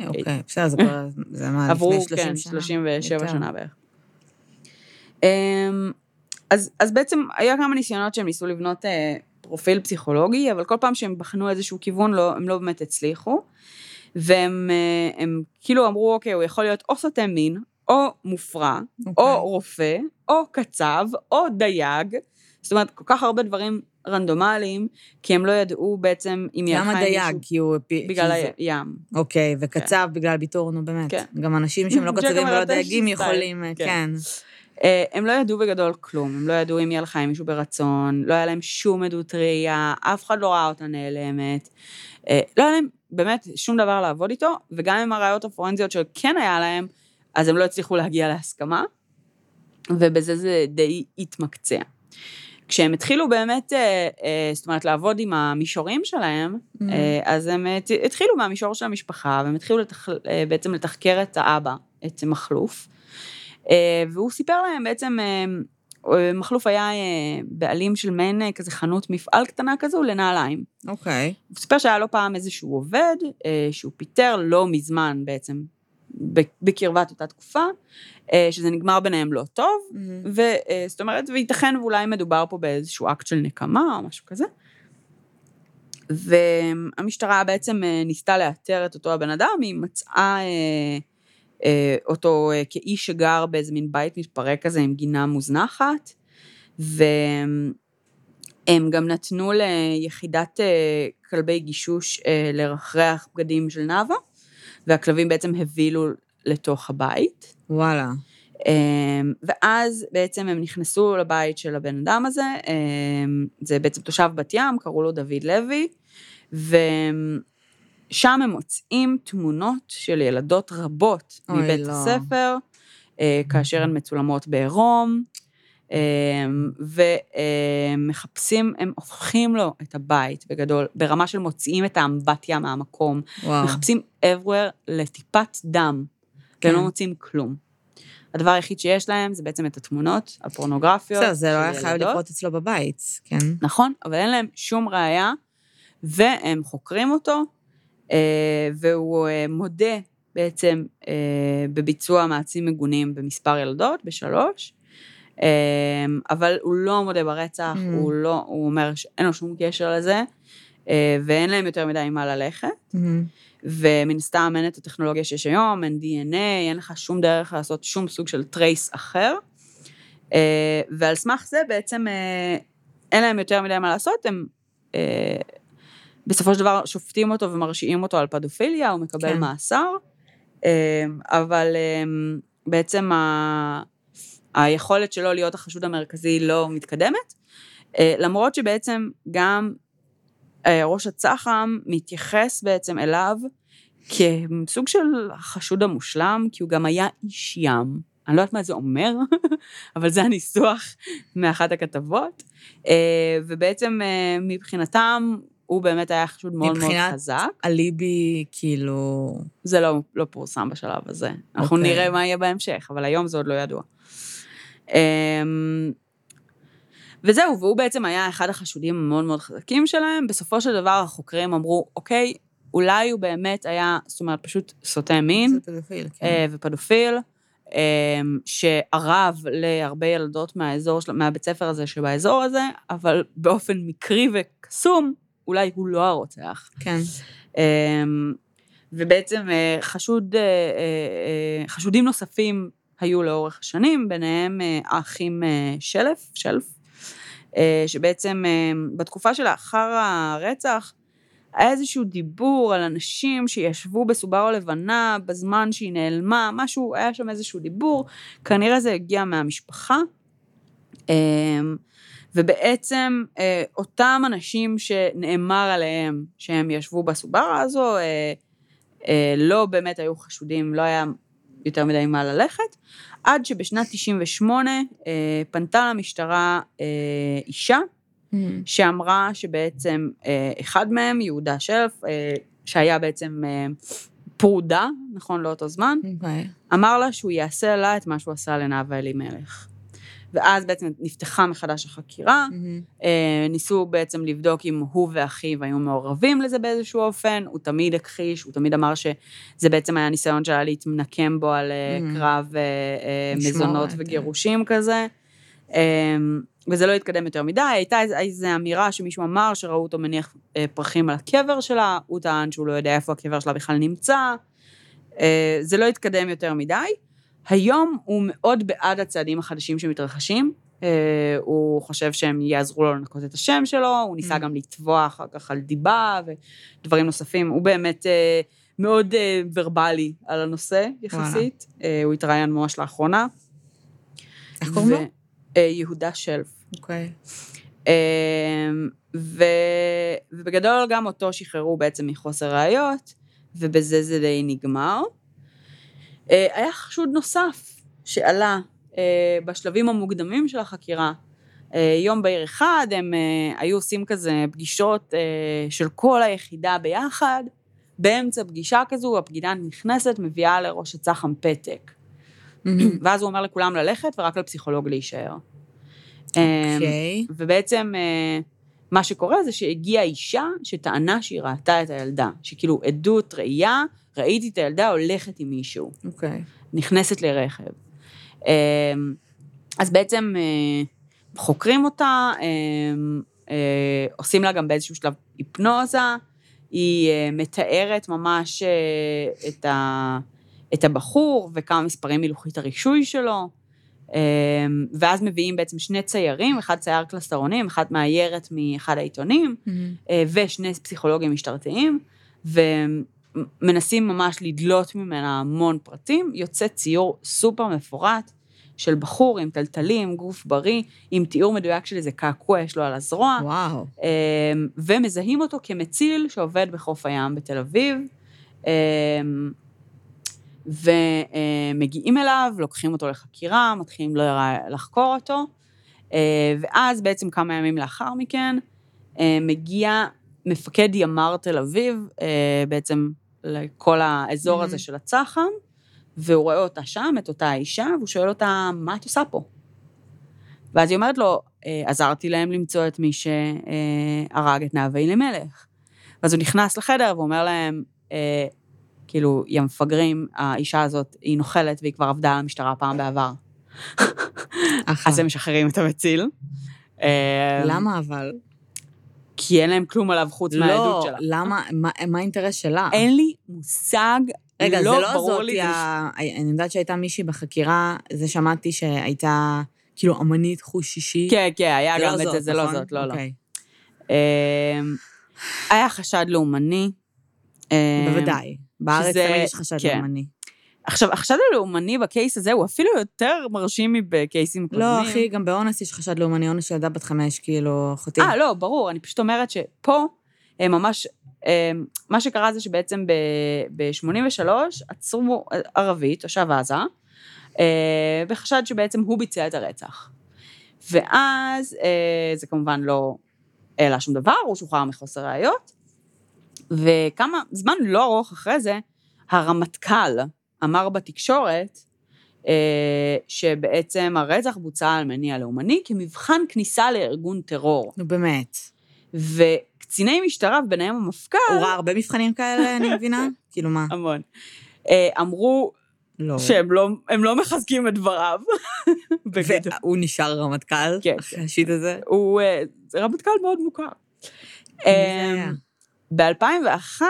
אוקיי, בסדר, זה כבר, זה מה, לפני 30 כן, שנה? עברו, כן, 37 שנה בערך. אמ, אז, אז בעצם היה כמה ניסיונות שהם ניסו לבנות פרופיל פסיכולוגי, אבל כל פעם שהם בחנו איזשהו כיוון, לא, הם לא באמת הצליחו. והם אה, הם כאילו אמרו, אוקיי, הוא יכול להיות או סוטה מין, או מופרע, okay. או אוקיי. רופא, או קצב, או דייג. זאת אומרת, כל כך הרבה דברים רנדומליים, כי הם לא ידעו בעצם אם הלכה עם מישהו... למה דייג? כי הוא... בגלל הים. אוקיי, וקצב כן. בגלל ביטור, נו באמת. כן. גם אנשים שהם לא קצבים ולא דייגים יכולים, כן. כן. אה, הם לא ידעו בגדול כלום, הם לא ידעו אם היא הלכה עם מישהו ברצון, לא היה להם שום עדות ראייה, אף אחד לא ראה אותה נעלמת. אה, לא היה להם באמת שום דבר לעבוד איתו, וגם עם הראיות הפורנזיות שכן היה להם, אז הם לא הצליחו להגיע להסכמה, ובזה זה די התמקצע. כשהם התחילו באמת, אה, זאת אומרת, לעבוד עם המישורים שלהם, mm. אז הם התחילו מהמישור של המשפחה, והם התחילו לתח... בעצם לתחקר את האבא, את מכלוף, אה, והוא סיפר להם בעצם, אה, אה, מכלוף היה בעלים של מעין כזה חנות מפעל קטנה כזו לנעליים. אוקיי. Okay. הוא סיפר שהיה לו פעם איזשהו עובד, שהוא פיטר לא מזמן בעצם, בקרבת אותה תקופה, שזה נגמר ביניהם לא טוב, mm-hmm. וזאת אומרת, וייתכן ואולי מדובר פה באיזשהו אקט של נקמה או משהו כזה. והמשטרה בעצם ניסתה לאתר את אותו הבן אדם, היא מצאה אה, אותו אה, כאיש שגר באיזה מין בית מתפרק כזה עם גינה מוזנחת, והם גם נתנו ליחידת אה, כלבי גישוש לרחרח בגדים של נאוה, והכלבים בעצם הבילו לתוך הבית. וואלה. ואז בעצם הם נכנסו לבית של הבן אדם הזה, זה בעצם תושב בת ים, קראו לו דוד לוי, והם שם הם מוצאים תמונות של ילדות רבות מבית לא. הספר, אה, כאשר הן מצולמות בעירום, אה, ומחפשים, הם הופכים לו את הבית בגדול, ברמה של מוציאים את האמבטיה מהמקום. וואו. מחפשים everywhere לטיפת דם, כן. והם לא מוצאים כלום. הדבר היחיד שיש להם זה בעצם את התמונות הפורנוגרפיות. בסדר, זה לא היה חייב לקרות אצלו בבית, כן. נכון, אבל אין להם שום ראייה, והם חוקרים אותו, והוא אה, מודה בעצם אה, בביצוע מעצים מגונים במספר ילדות, בשלוש, אבל הוא לא מודה ברצח, mm. הוא לא, הוא אומר שאין לו שום קשר לזה, ואין להם יותר מדי מה ללכת. Mm-hmm. ומן הסתם אין את הטכנולוגיה שיש היום, אין DNA, אין לך שום דרך לעשות שום סוג של trace אחר. ועל סמך זה בעצם אין להם יותר מדי מה לעשות, הם בסופו של דבר שופטים אותו ומרשיעים אותו על פדופיליה, הוא מקבל כן. מאסר, אמ, אבל אמ, בעצם ה... היכולת שלו להיות החשוד המרכזי לא מתקדמת, אה, למרות שבעצם גם אה, ראש הצח"ם מתייחס בעצם אליו כסוג של החשוד המושלם, כי הוא גם היה איש ים. אני לא יודעת מה זה אומר, אבל זה הניסוח מאחת הכתבות. אה, ובעצם מבחינתם הוא באמת היה חשוד מאוד מאוד חזק. מבחינת אליבי, כאילו... זה לא, לא פורסם בשלב הזה. Okay. אנחנו אוקיי. נראה מה יהיה בהמשך, אבל היום זה עוד לא ידוע. אמ, וזהו, והוא בעצם היה אחד החשודים המאוד מאוד חזקים שלהם. בסופו של דבר החוקרים אמרו, אוקיי, אולי הוא באמת היה, זאת אומרת, פשוט סוטה מין. פדופיל, כן. אה, ופדופיל, אמ, שערב להרבה ילדות מהאזור, מהבית ספר הזה שבאזור הזה, אבל באופן מקרי וקסום, אולי הוא לא הרוצח. כן. אמ, ובעצם אה, חשוד, אה, אה, חשודים נוספים היו לאורך השנים, ביניהם האחים שלף, שלף, שבעצם בתקופה שלאחר הרצח, היה איזשהו דיבור על אנשים שישבו בסובארו לבנה בזמן שהיא נעלמה, משהו, היה שם איזשהו דיבור, כנראה זה הגיע מהמשפחה. ובעצם אה, אותם אנשים שנאמר עליהם שהם ישבו בסוברה הזו, אה, אה, לא באמת היו חשודים, לא היה יותר מדי מה ללכת, עד שבשנת 98 אה, פנתה למשטרה אה, אישה, mm-hmm. שאמרה שבעצם אה, אחד מהם, יהודה שלף, אה, שהיה בעצם פרודה, נכון לאותו זמן, okay. אוקיי. אמר לה שהוא יעשה לה את מה שהוא עשה לנאוה אלימלך. ואז בעצם נפתחה מחדש החקירה, mm-hmm. ניסו בעצם לבדוק אם הוא ואחיו היו מעורבים לזה באיזשהו אופן, הוא תמיד הכחיש, הוא תמיד אמר שזה בעצם היה ניסיון שלה להתנקם בו על mm-hmm. קרב אה, מזונות וגירושים כזה. וזה לא התקדם יותר מדי, הייתה איזו אמירה שמישהו אמר שראו אותו מניח פרחים על הקבר שלה, הוא טען שהוא לא יודע איפה הקבר שלה בכלל נמצא, זה לא התקדם יותר מדי. היום הוא מאוד בעד הצעדים החדשים שמתרחשים. Uh, הוא חושב שהם יעזרו לו לנקות את השם שלו, הוא ניסה mm. גם לתבוע אחר כך על דיבה ודברים נוספים. הוא באמת uh, מאוד uh, ורבלי על הנושא, יחסית. הוא התראיין ממש לאחרונה. איך קוראים לו? יהודה שלף. אוקיי. Okay. Uh, ובגדול גם אותו שחררו בעצם מחוסר ראיות, ובזה זה די נגמר. אה, היה חשוד נוסף שעלה אה, בשלבים המוקדמים של החקירה. אה, יום בהיר אחד הם היו עושים כזה פגישות של כל היחידה ביחד. באמצע פגישה כזו, הפקידה נכנסת, מביאה לראש הצח"ם פתק. ואז הוא אומר לכולם ללכת ורק לפסיכולוג להישאר. אוקיי. Okay. ובעצם מה שקורה זה שהגיעה אישה שטענה שהיא ראתה את הילדה, שכאילו עדות, ראייה, ראיתי את הילדה הולכת עם מישהו. אוקיי. Okay. נכנסת לרכב. אמ, אז בעצם אה, חוקרים אותה, אמ, אה, עושים לה גם באיזשהו שלב היפנוזה, היא אה, מתארת ממש את, ה, את הבחור וכמה מספרים מלוחית הרישוי שלו. אמ, ואז מביאים בעצם שני ציירים, אחד צייר קלסטרונים, אחד מאיירת מאחד העיתונים, mm-hmm. ושני פסיכולוגים משטרתיים, ומנסים ממש לדלות ממנה המון פרטים, יוצא ציור סופר מפורט של בחור עם טלטלים, גוף בריא, עם תיאור מדויק של איזה קעקוע יש לו על הזרוע. וואו. אמ, ומזהים אותו כמציל שעובד בחוף הים בתל אביב. אמ, ומגיעים אליו, לוקחים אותו לחקירה, מתחילים לחקור אותו, אה, ואז בעצם כמה ימים לאחר מכן, אה, מגיע מפקד ימ"ר תל אביב, אה, בעצם לכל האזור הזה של הצח"ם, והוא רואה אותה שם, את אותה אישה, והוא שואל אותה, מה את עושה פה? ואז היא אומרת לו, עזרתי להם למצוא את מי שהרג את נאוה אלימלך. ואז הוא נכנס לחדר ואומר להם, כאילו, היא המפגרים, האישה הזאת, היא נוכלת והיא כבר עבדה על המשטרה פעם בעבר. אז הם משחררים את המציל. אה, למה אבל? כי אין להם כלום עליו חוץ לא, מהעדות שלה. לא, למה? מה, מה האינטרס שלה? אין לי מושג, רגע, לא זה לא ברור זאתי, ה... אני יודעת שהייתה מישהי בחקירה, זה שמעתי שהייתה כאילו אמנית חוש שישי. כן, כן, היה גם את זה, זה לא נכון? זאת, לא, לא. אוקיי. אמ, היה חשד לאומני. אמ, בוודאי. בארץ תמיד יש חשד כן. לאומני. עכשיו, החשד הלאומני בקייס הזה הוא אפילו יותר מרשים מבקייסים קודמים. לא, אחי, גם באונס יש חשד לאומני, אונס של ילדה בת חמש, כאילו, אחותי. אה, לא, ברור, אני פשוט אומרת שפה, הם ממש, הם, מה שקרה זה שבעצם ב-83 עצרו ערבי, תושב עזה, אה, בחשד שבעצם הוא ביצע את הרצח. ואז אה, זה כמובן לא העלה שום דבר, הוא שוחרר מחוסר ראיות, וכמה, זמן לא ארוך אחרי זה, הרמטכ"ל אמר בתקשורת, אה, שבעצם הרצח בוצע על מניע לאומני כמבחן כניסה לארגון טרור. נו, באמת. וקציני משטרה, ביניהם המפכ"ל... הוא ראה הרבה מבחנים כאלה, אני מבינה? כאילו מה? המון. אה, אמרו לא. שהם לא, לא מחזקים את דבריו. והוא נשאר רמטכ"ל? כן. אחרי השיט הזה? הוא אה, רמטכ"ל מאוד מוכר. ב-2001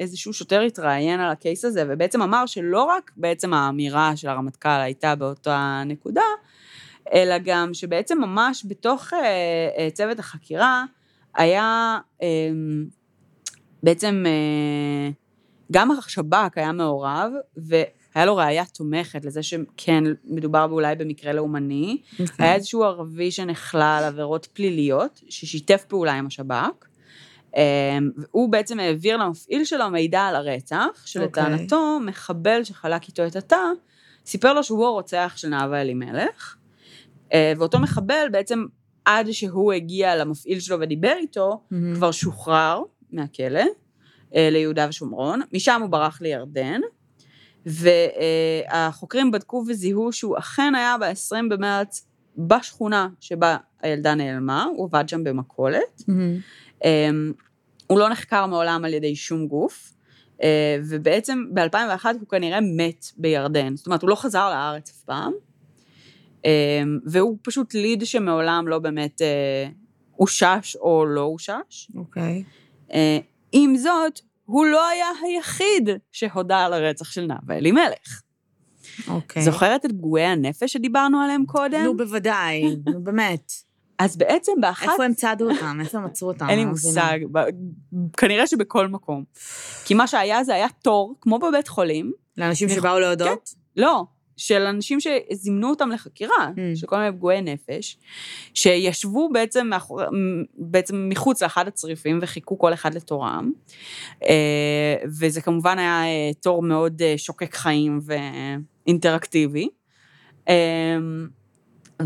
איזשהו שוטר התראיין על הקייס הזה, ובעצם אמר שלא רק בעצם האמירה של הרמטכ"ל הייתה באותה נקודה, אלא גם שבעצם ממש בתוך אה, אה, צוות החקירה היה אה, בעצם אה, גם השב"כ היה מעורב, והיה לו ראייה תומכת לזה שכן, מדובר אולי במקרה לאומני. אוקיי. היה איזשהו ערבי שנחלה על עבירות פליליות, ששיתף פעולה עם השב"כ. אמ, הוא בעצם העביר למפעיל שלו מידע על הרצח, שלטענתו okay. אוקיי. מחבל שחלק איתו את התא, סיפר לו שהוא הרוצח של נאוה אלימלך, אה, ואותו מחבל בעצם עד שהוא הגיע למפעיל שלו ודיבר איתו, mm-hmm. כבר שוחרר מהכלא, ליהודה ושומרון, משם הוא ברח לירדן, והחוקרים בדקו וזיהו שהוא אכן היה ב-20 במרץ בשכונה שבה הילדה נעלמה, הוא עבד שם במכולת. Mm-hmm. הוא לא נחקר מעולם על ידי שום גוף, אה, ובעצם ב-2001 הוא כנראה מת בירדן. זאת אומרת, הוא לא חזר לארץ אף פעם, אה, והוא פשוט ליד שמעולם לא באמת אושש או לא אושש. אוקיי. Okay. עם זאת, הוא לא היה היחיד שהודה על הרצח של נאוה אלימלך. אוקיי. זוכרת את פגועי הנפש שדיברנו עליהם קודם? נו, בוודאי, באמת. אז בעצם באחת... איפה הם צעדו אותם? איפה הם עצרו אותם? אין לי מושג, כנראה שבכל מקום. כי מה שהיה זה היה תור, כמו בבית חולים. לאנשים שבאו להודות? כן, לא. של אנשים שזימנו אותם לחקירה, mm. של כל מיני פגועי נפש, שישבו בעצם, מאחור, בעצם מחוץ לאחד הצריפים וחיכו כל אחד לתורם. אה, וזה כמובן היה אה, תור מאוד אה, שוקק חיים ואינטראקטיבי.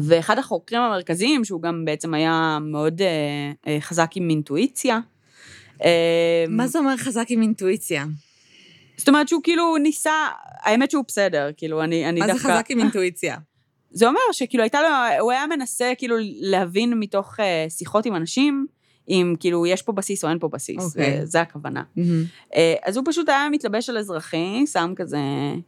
ואחד החוקרים המרכזיים, שהוא גם בעצם היה מאוד חזק עם אינטואיציה. מה זה אומר חזק עם אינטואיציה? זאת אומרת שהוא כאילו ניסה, האמת שהוא בסדר, כאילו, אני, אני מה דווקא... מה זה חזק עם אינטואיציה? זה אומר שכאילו הייתה לו, הוא היה מנסה כאילו להבין מתוך uh, שיחות עם אנשים, אם כאילו יש פה בסיס או אין פה בסיס, okay. אוקיי. זה הכוונה. Mm-hmm. אז הוא פשוט היה מתלבש על אזרחי, שם כזה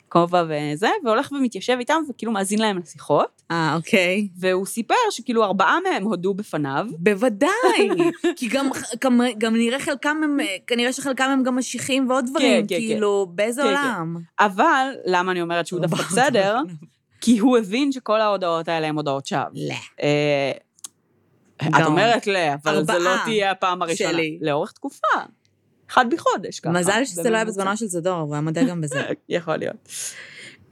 כובע וזה, והולך ומתיישב איתם וכאילו מאזין להם לשיחות. אה, אוקיי. והוא סיפר שכאילו ארבעה מהם הודו בפניו. בוודאי, כי גם, גם, גם נראה חלקם הם, כנראה שחלקם הם גם משיחים ועוד דברים, כן, כן, כאילו, כן. באיזה כן, עולם. כן. אבל, למה אני אומרת שהוא דווקא בסדר? כי הוא הבין שכל ההודעות האלה הן הודעות שווא. לא. את אומרת ל, אבל זו לא תהיה הפעם הראשונה. שלי. לאורך תקופה. אחד בחודש ככה. מזל שזה לא היה בזמנו של זדור, הוא היה מודה גם בזה. יכול להיות.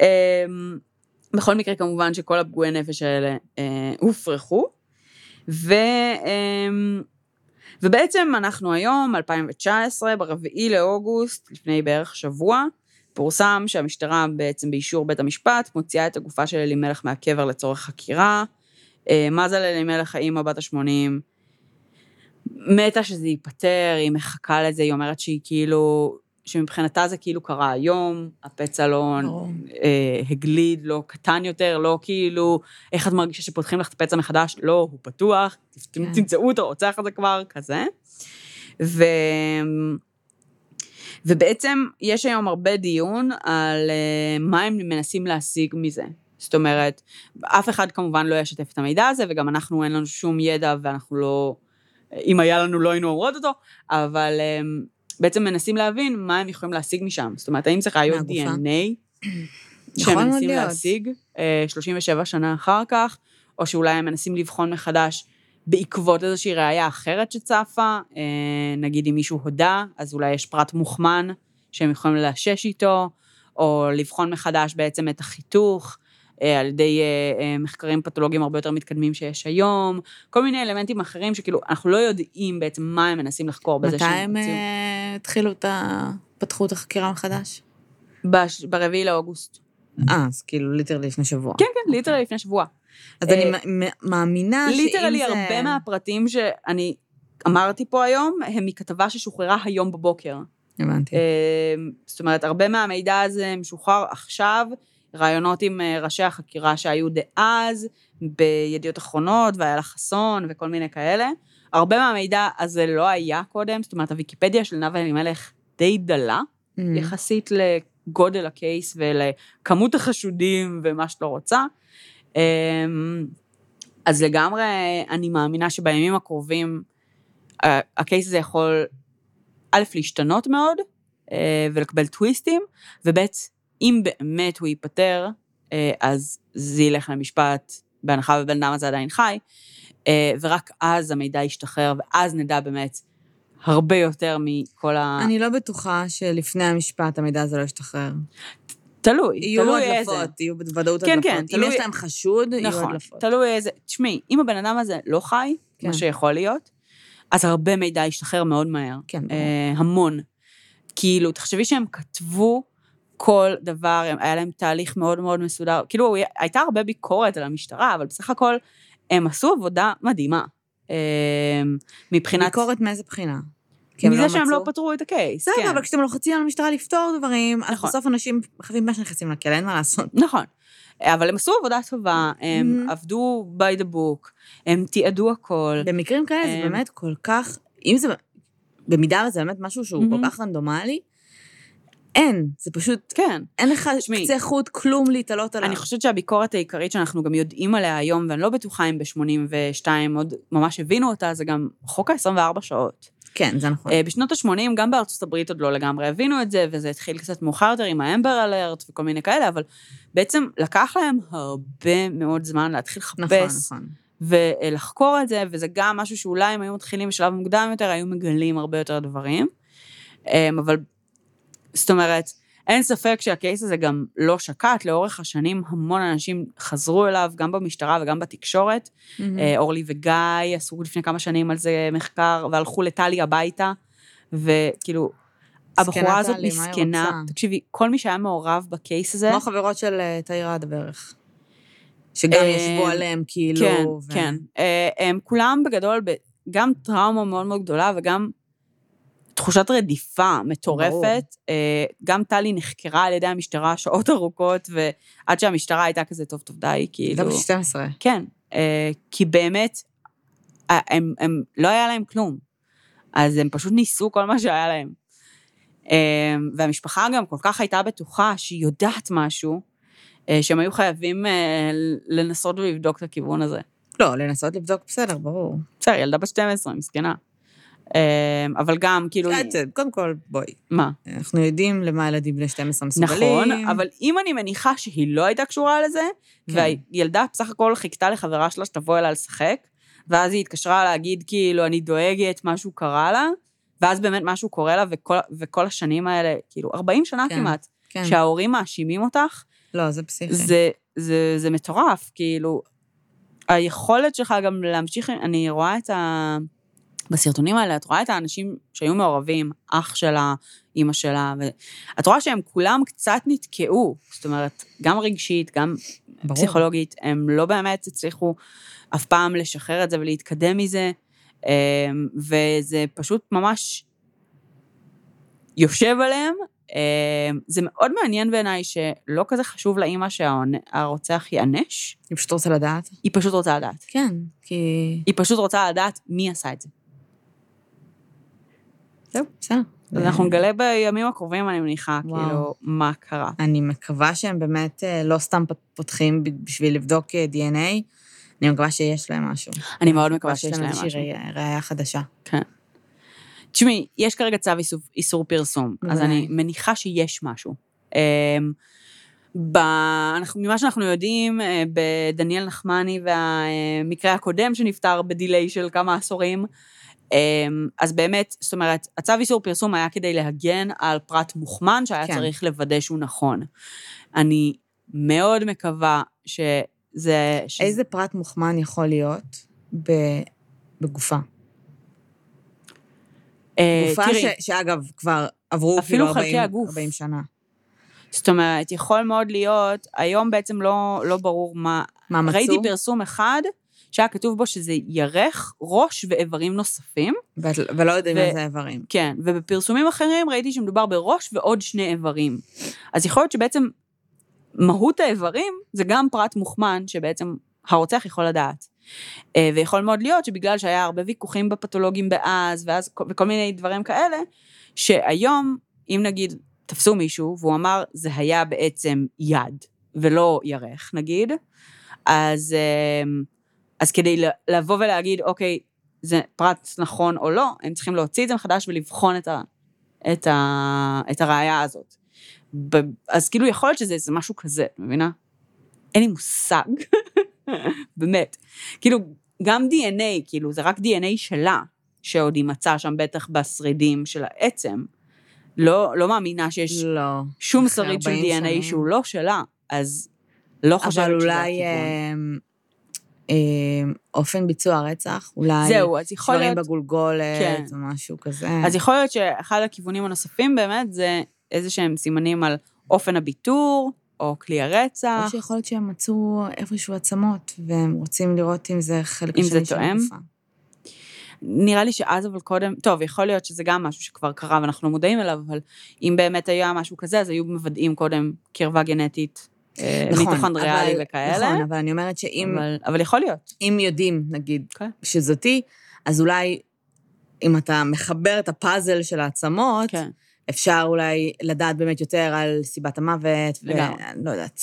אמ, בכל מקרה, כמובן שכל הפגועי נפש האלה אה, הופרכו, ו... ובעצם אנחנו היום, 2019, ברביעי לאוגוסט, לפני בערך שבוע, פורסם שהמשטרה בעצם באישור בית המשפט מוציאה את הגופה של אלימלך מהקבר לצורך חקירה. אה, מזל אלימלך, האימא בת ה-80, מתה שזה ייפתר, היא מחכה לזה, היא אומרת שהיא כאילו, שמבחינתה זה כאילו קרה היום, הפצע לא אה, הגליד, לא קטן יותר, לא כאילו, איך את מרגישה שפותחים לך את הפצע מחדש? לא, הוא פתוח, כן. תמצאו אותו, רוצח את זה כבר, כזה. ו... ובעצם יש היום הרבה דיון על uh, מה הם מנסים להשיג מזה. זאת אומרת, אף אחד כמובן לא ישתף את המידע הזה, וגם אנחנו אין לנו שום ידע ואנחנו לא, אם היה לנו לא היינו אומרות אותו, אבל um, בעצם מנסים להבין מה הם יכולים להשיג משם. זאת אומרת, האם זה ראיות DNA שהם מנסים להשיג 37 אה, שנה אחר כך, או שאולי הם מנסים לבחון מחדש בעקבות איזושהי ראייה אחרת שצפה, אה, נגיד אם מישהו הודה, אז אולי יש פרט מוכמן שהם יכולים לאשש איתו, או לבחון מחדש בעצם את החיתוך. אה, על ידי מחקרים פתולוגיים הרבה יותר מתקדמים שיש היום, כל מיני אלמנטים אחרים שכאילו, אנחנו לא יודעים בעצם מה הם מנסים לחקור בזה שהם מתי הם התחילו את ה... פתחו את החקירה מחדש? ברביעי לאוגוסט. אה, אז כאילו literally לפני שבוע. כן, כן, literally לפני שבוע. אז אני מאמינה שאם זה... literally הרבה מהפרטים שאני אמרתי פה היום, הם מכתבה ששוחררה היום בבוקר. הבנתי. זאת אומרת, הרבה מהמידע הזה משוחרר עכשיו, ראיונות עם אה, ראשי החקירה שהיו דאז, בידיעות אחרונות, ואיילה חסון וכל מיני כאלה. הרבה מהמידע הזה לא היה קודם, זאת אומרת, הוויקיפדיה של נאוה אלימלך די דלה, mm-hmm. יחסית לגודל הקייס ולכמות החשודים ומה שאת לא רוצה. אמ, אז לגמרי, אני מאמינה שבימים הקרובים הקייס הזה יכול, א', להשתנות מאוד, אה, ולקבל טוויסטים, וב', אם באמת הוא ייפטר, אה, אז זה ילך למשפט, בהנחה ובן אדם הזה עדיין חי, אה, ורק אז המידע ישתחרר, ואז נדע באמת הרבה יותר מכל ה... אני לא בטוחה שלפני המשפט המידע הזה לא ישתחרר. תלוי, תלוי איזה. יהיו הדלפות, יהיו בוודאות כן, הדלפות. כן, אם תלוי... יש להם חשוד, נכון, יהיו הדלפות. תלוי איזה... תשמעי, אם הבן אדם הזה לא חי, כן. מה שיכול להיות, אז הרבה מידע ישתחרר מאוד מהר. כן. אה, המון. כאילו, תחשבי שהם כתבו כל דבר, היה להם תהליך מאוד מאוד מסודר. כאילו, הייתה הרבה ביקורת על המשטרה, אבל בסך הכל הם עשו עבודה מדהימה. אמ, מבחינת... ביקורת מאיזה בחינה? מזה לא שהם לא פתרו את הקייס, כן. בסדר, אבל כשאתם לוחצים על המשטרה לפתור דברים, אז נכון. בסוף אנשים חייבים מה שנכנסים לכלא, אין מה לעשות. נכון. אבל הם עשו עבודה טובה, הם mm-hmm. עבדו by the book, הם תיעדו הכל. במקרים כאלה זה באמת כל כך, אם זה, במידה וזה באמת משהו שהוא mm-hmm. כל כך רנדומלי, אין, זה פשוט, כן. אין לך שמי, קצה חוט, כלום להתעלות עליו. אני חושבת שהביקורת העיקרית שאנחנו גם יודעים עליה היום, ואני לא בטוחה אם ב-82 עוד ממש הבינו אותה, זה גם חוק ה-24 שעות. כן, זה נכון. אה, בשנות ה-80, גם בארצות הברית עוד לא לגמרי הבינו את זה, וזה התחיל קצת מאוחר יותר עם האמבר אלרט וכל מיני כאלה, אבל בעצם לקח להם הרבה מאוד זמן להתחיל לחפש. נכון, נכון. ולחקור את זה, וזה גם משהו שאולי אם היו מתחילים בשלב מוקדם יותר, היו מגלים הרבה יותר דברים. אה, אבל זאת אומרת, אין ספק שהקייס הזה גם לא שקט, לאורך השנים המון אנשים חזרו אליו, גם במשטרה וגם בתקשורת. Mm-hmm. אורלי וגיא עשו לפני כמה שנים על זה מחקר, והלכו לטלי הביתה, וכאילו, הבחורה הזאת מסכנה. תקשיבי, כל מי שהיה מעורב בקייס הזה... כמו חברות של אה, תאיר עד בערך. שגם אה, ישבו עליהם, כאילו... כן, ו... כן. הם כולם בגדול, גם טראומה מאוד מאוד גדולה, וגם תחושת רדיפה מטורפת. ברור. אה, גם טלי נחקרה על ידי המשטרה שעות ארוכות, ועד שהמשטרה הייתה כזה, טוב, טוב, די, כאילו... גם ב-12. כן, אה, כי באמת, אה, הם, הם, לא היה להם כלום. אז הם פשוט ניסו כל מה שהיה להם. והמשפחה גם כל כך הייתה בטוחה שהיא יודעת משהו, שהם היו חייבים לנסות ולבדוק את הכיוון הזה. לא, לנסות לבדוק, בסדר, ברור. בסדר, ילדה בת 12, מסכנה. אמ, אבל גם, כאילו... קודם כל, בואי. מה? אנחנו יודעים למה ילדים בני 12 מסוגלים. נכון, אבל אם אני מניחה שהיא לא הייתה קשורה לזה, כן. והילדה בסך הכל חיכתה לחברה שלה שתבוא אליה לשחק, ואז היא התקשרה להגיד, כאילו, אני דואגת, משהו קרה לה, ואז באמת משהו קורה לה, וכל, וכל השנים האלה, כאילו, 40 שנה כן, כמעט, כן. שההורים מאשימים אותך, לא, זה פסיכי. זה, זה, זה מטורף, כאילו, היכולת שלך גם להמשיך, אני רואה את ה... בסרטונים האלה את רואה את האנשים שהיו מעורבים, אח שלה, אימא שלה, ואת רואה שהם כולם קצת נתקעו, זאת אומרת, גם רגשית, גם ברור. פסיכולוגית, הם לא באמת הצליחו אף פעם לשחרר את זה ולהתקדם מזה, אמ, וזה פשוט ממש יושב עליהם. אמ, זה מאוד מעניין בעיניי שלא כזה חשוב לאימא שהרוצח ייענש. היא פשוט רוצה לדעת. היא פשוט רוצה לדעת. כן, כי... היא פשוט רוצה לדעת מי עשה את זה. זהו, בסדר. אז אנחנו נגלה בימים הקרובים, אני מניחה, כאילו, מה קרה. אני מקווה שהם באמת אה, לא סתם פותחים בשביל לבדוק אה, DNA, אני מקווה שיש להם משהו. אני מאוד מקווה שיש להם משהו. איזושהי ראייה חדשה. כן. תשמעי, יש כרגע צו איסור פרסום, אז אני מניחה שיש משהו. אמ, ממה שאנחנו יודעים, אה, בדניאל נחמני והמקרה הקודם שנפטר בדיליי של כמה עשורים, אז באמת, זאת אומרת, הצו איסור פרסום היה כדי להגן על פרט מוכמן שהיה כן. צריך לוודא שהוא נכון. אני מאוד מקווה שזה... שזה... איזה פרט מוכמן יכול להיות בגופה? אה, גופה תראי, ש, שאגב, כבר עברו אפילו 40, 40 שנה. זאת אומרת, יכול מאוד להיות, היום בעצם לא, לא ברור מה... מה מצאו? ראיתי פרסום אחד, שהיה כתוב בו שזה ירך, ראש ואיברים נוספים. ולא יודעים ו- איזה איברים. כן, ובפרסומים אחרים ראיתי שמדובר בראש ועוד שני איברים. אז יכול להיות שבעצם מהות האיברים זה גם פרט מוכמן שבעצם הרוצח יכול לדעת. אה, ויכול מאוד להיות שבגלל שהיה הרבה ויכוחים בפתולוגים באז, ואז, וכל מיני דברים כאלה, שהיום, אם נגיד תפסו מישהו והוא אמר, זה היה בעצם יד ולא ירך, נגיד, אז אה, אז כדי לבוא ולהגיד, אוקיי, זה פרט נכון או לא, הם צריכים להוציא את זה מחדש ולבחון את, ה, את, ה, את הראייה הזאת. ב, אז כאילו יכול להיות שזה משהו כזה, את מבינה? אין לי מושג, באמת. כאילו, גם DNA, כאילו, זה רק DNA שלה, שעוד היא מצאה שם בטח בשרידים של העצם. לא, לא מאמינה שיש לא, שום שריד של DNA שנים. שהוא לא שלה, אז לא חושבת שזה הכיוון. אבל אולי אה, אופן ביצוע הרצח, אולי זהו, אז יכול להיות... דברים בגולגולת, כן. או משהו כזה. אז יכול להיות שאחד הכיוונים הנוספים באמת זה איזה שהם סימנים על אופן הביטור, או כלי הרצח. או שיכול להיות שהם מצאו איפשהו עצמות, והם רוצים לראות אם זה חלק אם זה תואם. נראה לי שאז אבל קודם, טוב, יכול להיות שזה גם משהו שכבר קרה ואנחנו לא מודעים אליו, אבל אם באמת היה משהו כזה, אז היו מוודאים קודם קרבה גנטית. אה, נכון, מיטוכונדריאלי וכאלה. נכון, אבל אני אומרת שאם... אבל, אבל יכול להיות. אם יודעים, נגיד, okay. אוקיי. שזאתי, אז אולי אם אתה מחבר את הפאזל של העצמות, כן. אפשר אולי לדעת באמת יותר על סיבת המוות. ואני לא יודעת.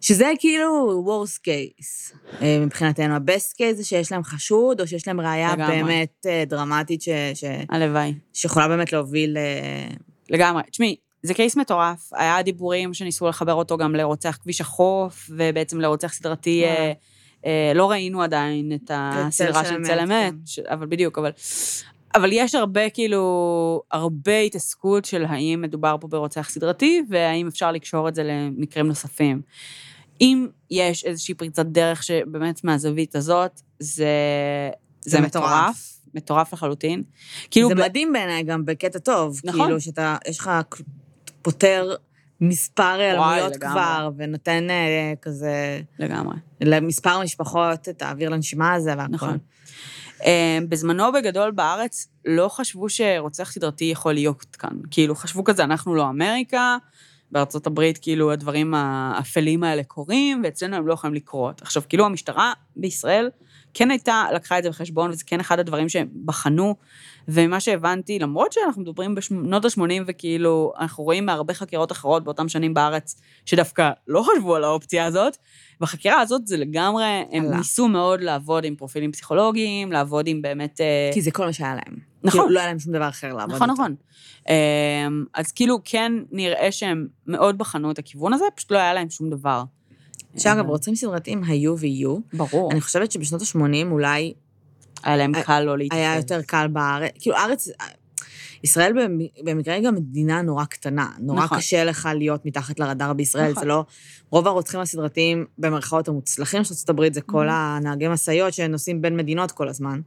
שזה כאילו worst case אה, מבחינתנו. ה-best case זה שיש להם חשוד, או שיש להם ראייה לגמרי. באמת אה, דרמטית ש... ש... הלוואי. שיכולה באמת להוביל... לגמרי. תשמעי, זה קייס מטורף. היה דיבורים שניסו לחבר אותו גם לרוצח כביש החוף, ובעצם לרוצח סדרתי... לא ראינו עדיין את הסדרה של צל אמת, כן. אבל בדיוק, אבל אבל יש הרבה, כאילו, הרבה התעסקות של האם מדובר פה ברוצח סדרתי, והאם אפשר לקשור את זה למקרים נוספים. אם יש איזושהי פריצת דרך שבאמת מהזווית הזאת, זה, זה, זה מטורף. מטורף. מטורף לחלוטין. כאילו... זה ב... מדהים בעיניי גם בקטע טוב. נכון. כאילו, שאתה, יש לך פותר מספר העלמויות כבר, ונותן אה, כזה... לגמרי. למספר משפחות את האוויר לנשימה הזה והכל. נכון. אמ, בזמנו בגדול בארץ לא חשבו שרוצח סדרתי יכול להיות כאן. כאילו, חשבו כזה, אנחנו לא אמריקה, בארצות הברית כאילו הדברים האפלים האלה קורים, ואצלנו הם לא יכולים לקרות. עכשיו, כאילו המשטרה בישראל כן הייתה, לקחה את זה בחשבון, וזה כן אחד הדברים שהם בחנו, ומה שהבנתי, למרות שאנחנו מדברים בשנות ה-80, וכאילו, אנחנו רואים מהרבה חקירות אחרות באותם שנים בארץ, שדווקא לא חשבו על האופציה הזאת, בחקירה הזאת זה לגמרי, הם עלה. ניסו מאוד לעבוד עם פרופילים פסיכולוגיים, לעבוד עם באמת... אה, כי זה כל מה שהיה להם. נכון. כאילו, לא היה להם שום דבר אחר לעבוד נכון, איתו. נכון, נכון. אז כאילו, כן נראה שהם מאוד בחנו את הכיוון הזה, פשוט לא היה להם שום דבר. שאגב, אה, רוצים סדרתיים היו ויהיו. ברור. אני חושבת שבשנות ה-80 אולי... היה להם קל לא להתייחס. היה יותר קל בארץ. כאילו, ארץ... ישראל במקרה היא גם מדינה נורא קטנה. נורא נכון. קשה לך להיות מתחת לרדאר בישראל. נכון. זה לא... רוב הרוצחים הסדרתיים, במרכאות המוצלחים של הברית, זה כל mm-hmm. הנהגי משאיות שנוסעים בין מדינות כל הזמן.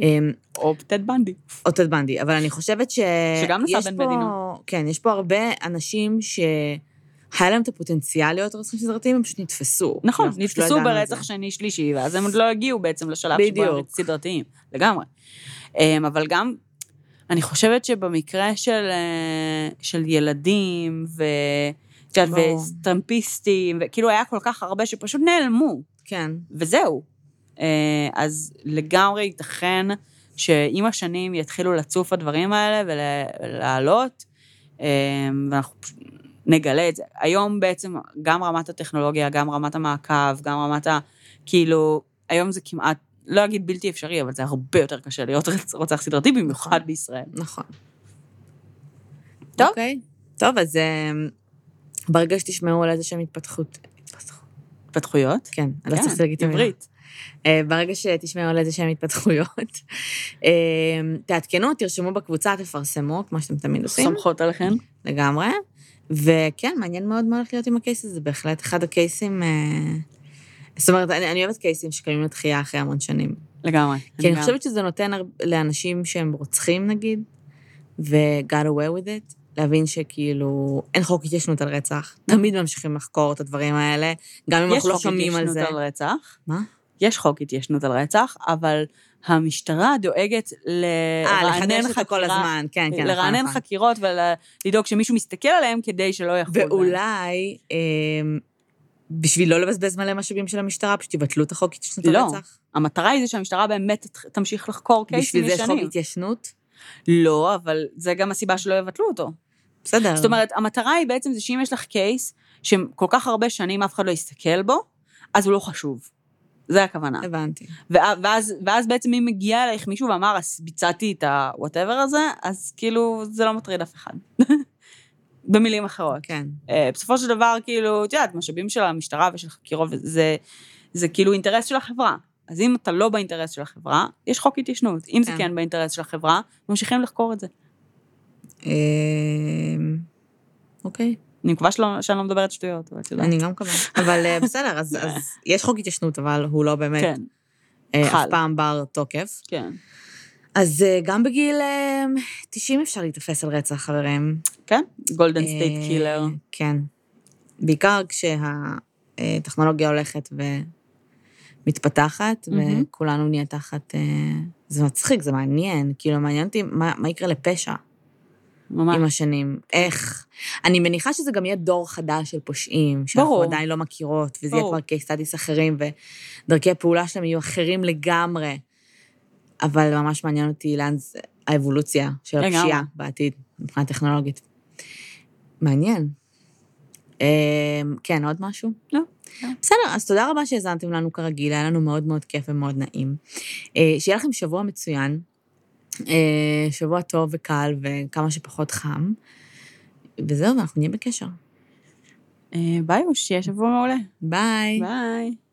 אמ, או טד בנדי. או טד בנדי. אבל אני חושבת ש... שגם נסע בין מדינות. כן, יש פה הרבה אנשים ש... היה להם את הפוטנציאל להיות רוצחים סדרתיים, הם פשוט נתפסו. נכון, נתפסו לא ברצח שני, שלישי, ואז הם עוד לא הגיעו בעצם לשלב שבו הם סדרתיים, לגמרי. אמ, אבל גם, אני חושבת שבמקרה של, אה, של יילדים, ו... וסטרמפיסטים, וכאילו היה כל כך הרבה שפשוט נעלמו. כן. וזהו. אה, אז לגמרי ייתכן שעם השנים יתחילו לצוף הדברים האלה ולעלות, אה, ואנחנו נגלה את זה. היום בעצם גם רמת הטכנולוגיה, גם רמת המעקב, גם רמת ה... כאילו, היום זה כמעט, לא אגיד בלתי אפשרי, אבל זה הרבה יותר קשה להיות רוצח סדרתי, במיוחד נכון. בישראל. נכון. טוב. Okay. אוקיי. טוב, אז uh, ברגע שתשמעו על איזה שהם התפתחות... התפתחויות? כן, אני לא צריכה להגיד את המילה. עברית. אה, ברגע שתשמעו על איזה שהם התפתחויות, uh, תעדכנו, תרשמו בקבוצה, תפרסמו, כמו שאתם תמיד עושים. סומכות עליכם. לגמרי. וכן, מעניין מאוד מה הולך להיות עם הקייס הזה, בהחלט אחד הקייסים... אה, זאת אומרת, אני, אני אוהבת קייסים שקיימים לתחייה אחרי המון שנים. לגמרי. כי אני, אני חושבת שזה נותן לאנשים שהם רוצחים, נגיד, ו-got away with it, להבין שכאילו אין חוק התיישנות על רצח, תמיד ממשיכים לחקור את הדברים האלה, גם אם אנחנו לא שומעים על זה. יש חוק התיישנות על רצח. מה? יש חוק התיישנות על רצח, אבל המשטרה דואגת לרענן חקירה. כן, כן, לרענן נכון, נכון. חקירות ולדאוג שמישהו מסתכל עליהם כדי שלא יחול. ואולי, אה, בשביל לא לבזבז מלא משאבים של המשטרה, פשוט יבטלו את החוק התיישנות לא. הרצח? לא, המטרה היא זה שהמשטרה באמת תמשיך לחקור קייסים ישנים. בשביל זה יש חוק התיישנות? לא, אבל זה גם הסיבה שלא יבטלו אותו. בסדר. זאת אומרת, המטרה היא בעצם זה שאם יש לך קייס שכל כך הרבה שנים אף אחד לא יסתכל בו, אז הוא לא חשוב. זה הכוונה. הבנתי. ואז, ואז בעצם אם מגיע אלייך מישהו ואמר, אז ביצעתי את ה-whatever הזה, אז כאילו, זה לא מטריד אף אחד. במילים אחרות. כן. Uh, בסופו של דבר, כאילו, את יודעת, משאבים של המשטרה ושל חקירות, זה, זה כאילו אינטרס של החברה. אז אם אתה לא באינטרס של החברה, יש חוק התיישנות. אם כן. זה כן באינטרס של החברה, ממשיכים לחקור את זה. אמ, אוקיי. אני מקווה שלא, שאני לא מדברת שטויות, אבל את יודעת. אני גם מקווה. אבל אה, בסדר, אז, אז יש חוק התיישנות, אבל הוא לא באמת כן. אה, אף פעם בר תוקף. כן. אז אה, גם בגיל 90 אפשר להיתפס על רצח, חברים. כן, Golden State Killer. כן. בעיקר כשהטכנולוגיה הולכת מתפתחת, mm-hmm. וכולנו נהיה תחת... זה מצחיק, זה מעניין. כאילו, מעניין אותי מה, מה יקרה לפשע. ממש. עם השנים. איך? אני מניחה שזה גם יהיה דור חדש של פושעים, שאנחנו ברור. עדיין לא מכירות, וזה ברור. יהיה כבר studies אחרים, ודרכי הפעולה שלהם יהיו אחרים לגמרי. אבל ממש מעניין אותי לאן זה, האבולוציה של הפשיעה בעתיד, מבחינה טכנולוגית. מעניין. אמ, כן, עוד משהו? לא. בסדר, אז תודה רבה שהאזנתם לנו כרגיל, היה לנו מאוד מאוד כיף ומאוד נעים. אה, שיהיה לכם שבוע מצוין, שבוע טוב וקל וכמה שפחות חם, וזהו, ואנחנו נהיה בקשר. אה, ביי, שיהיה שבוע מעולה. ביי. ביי.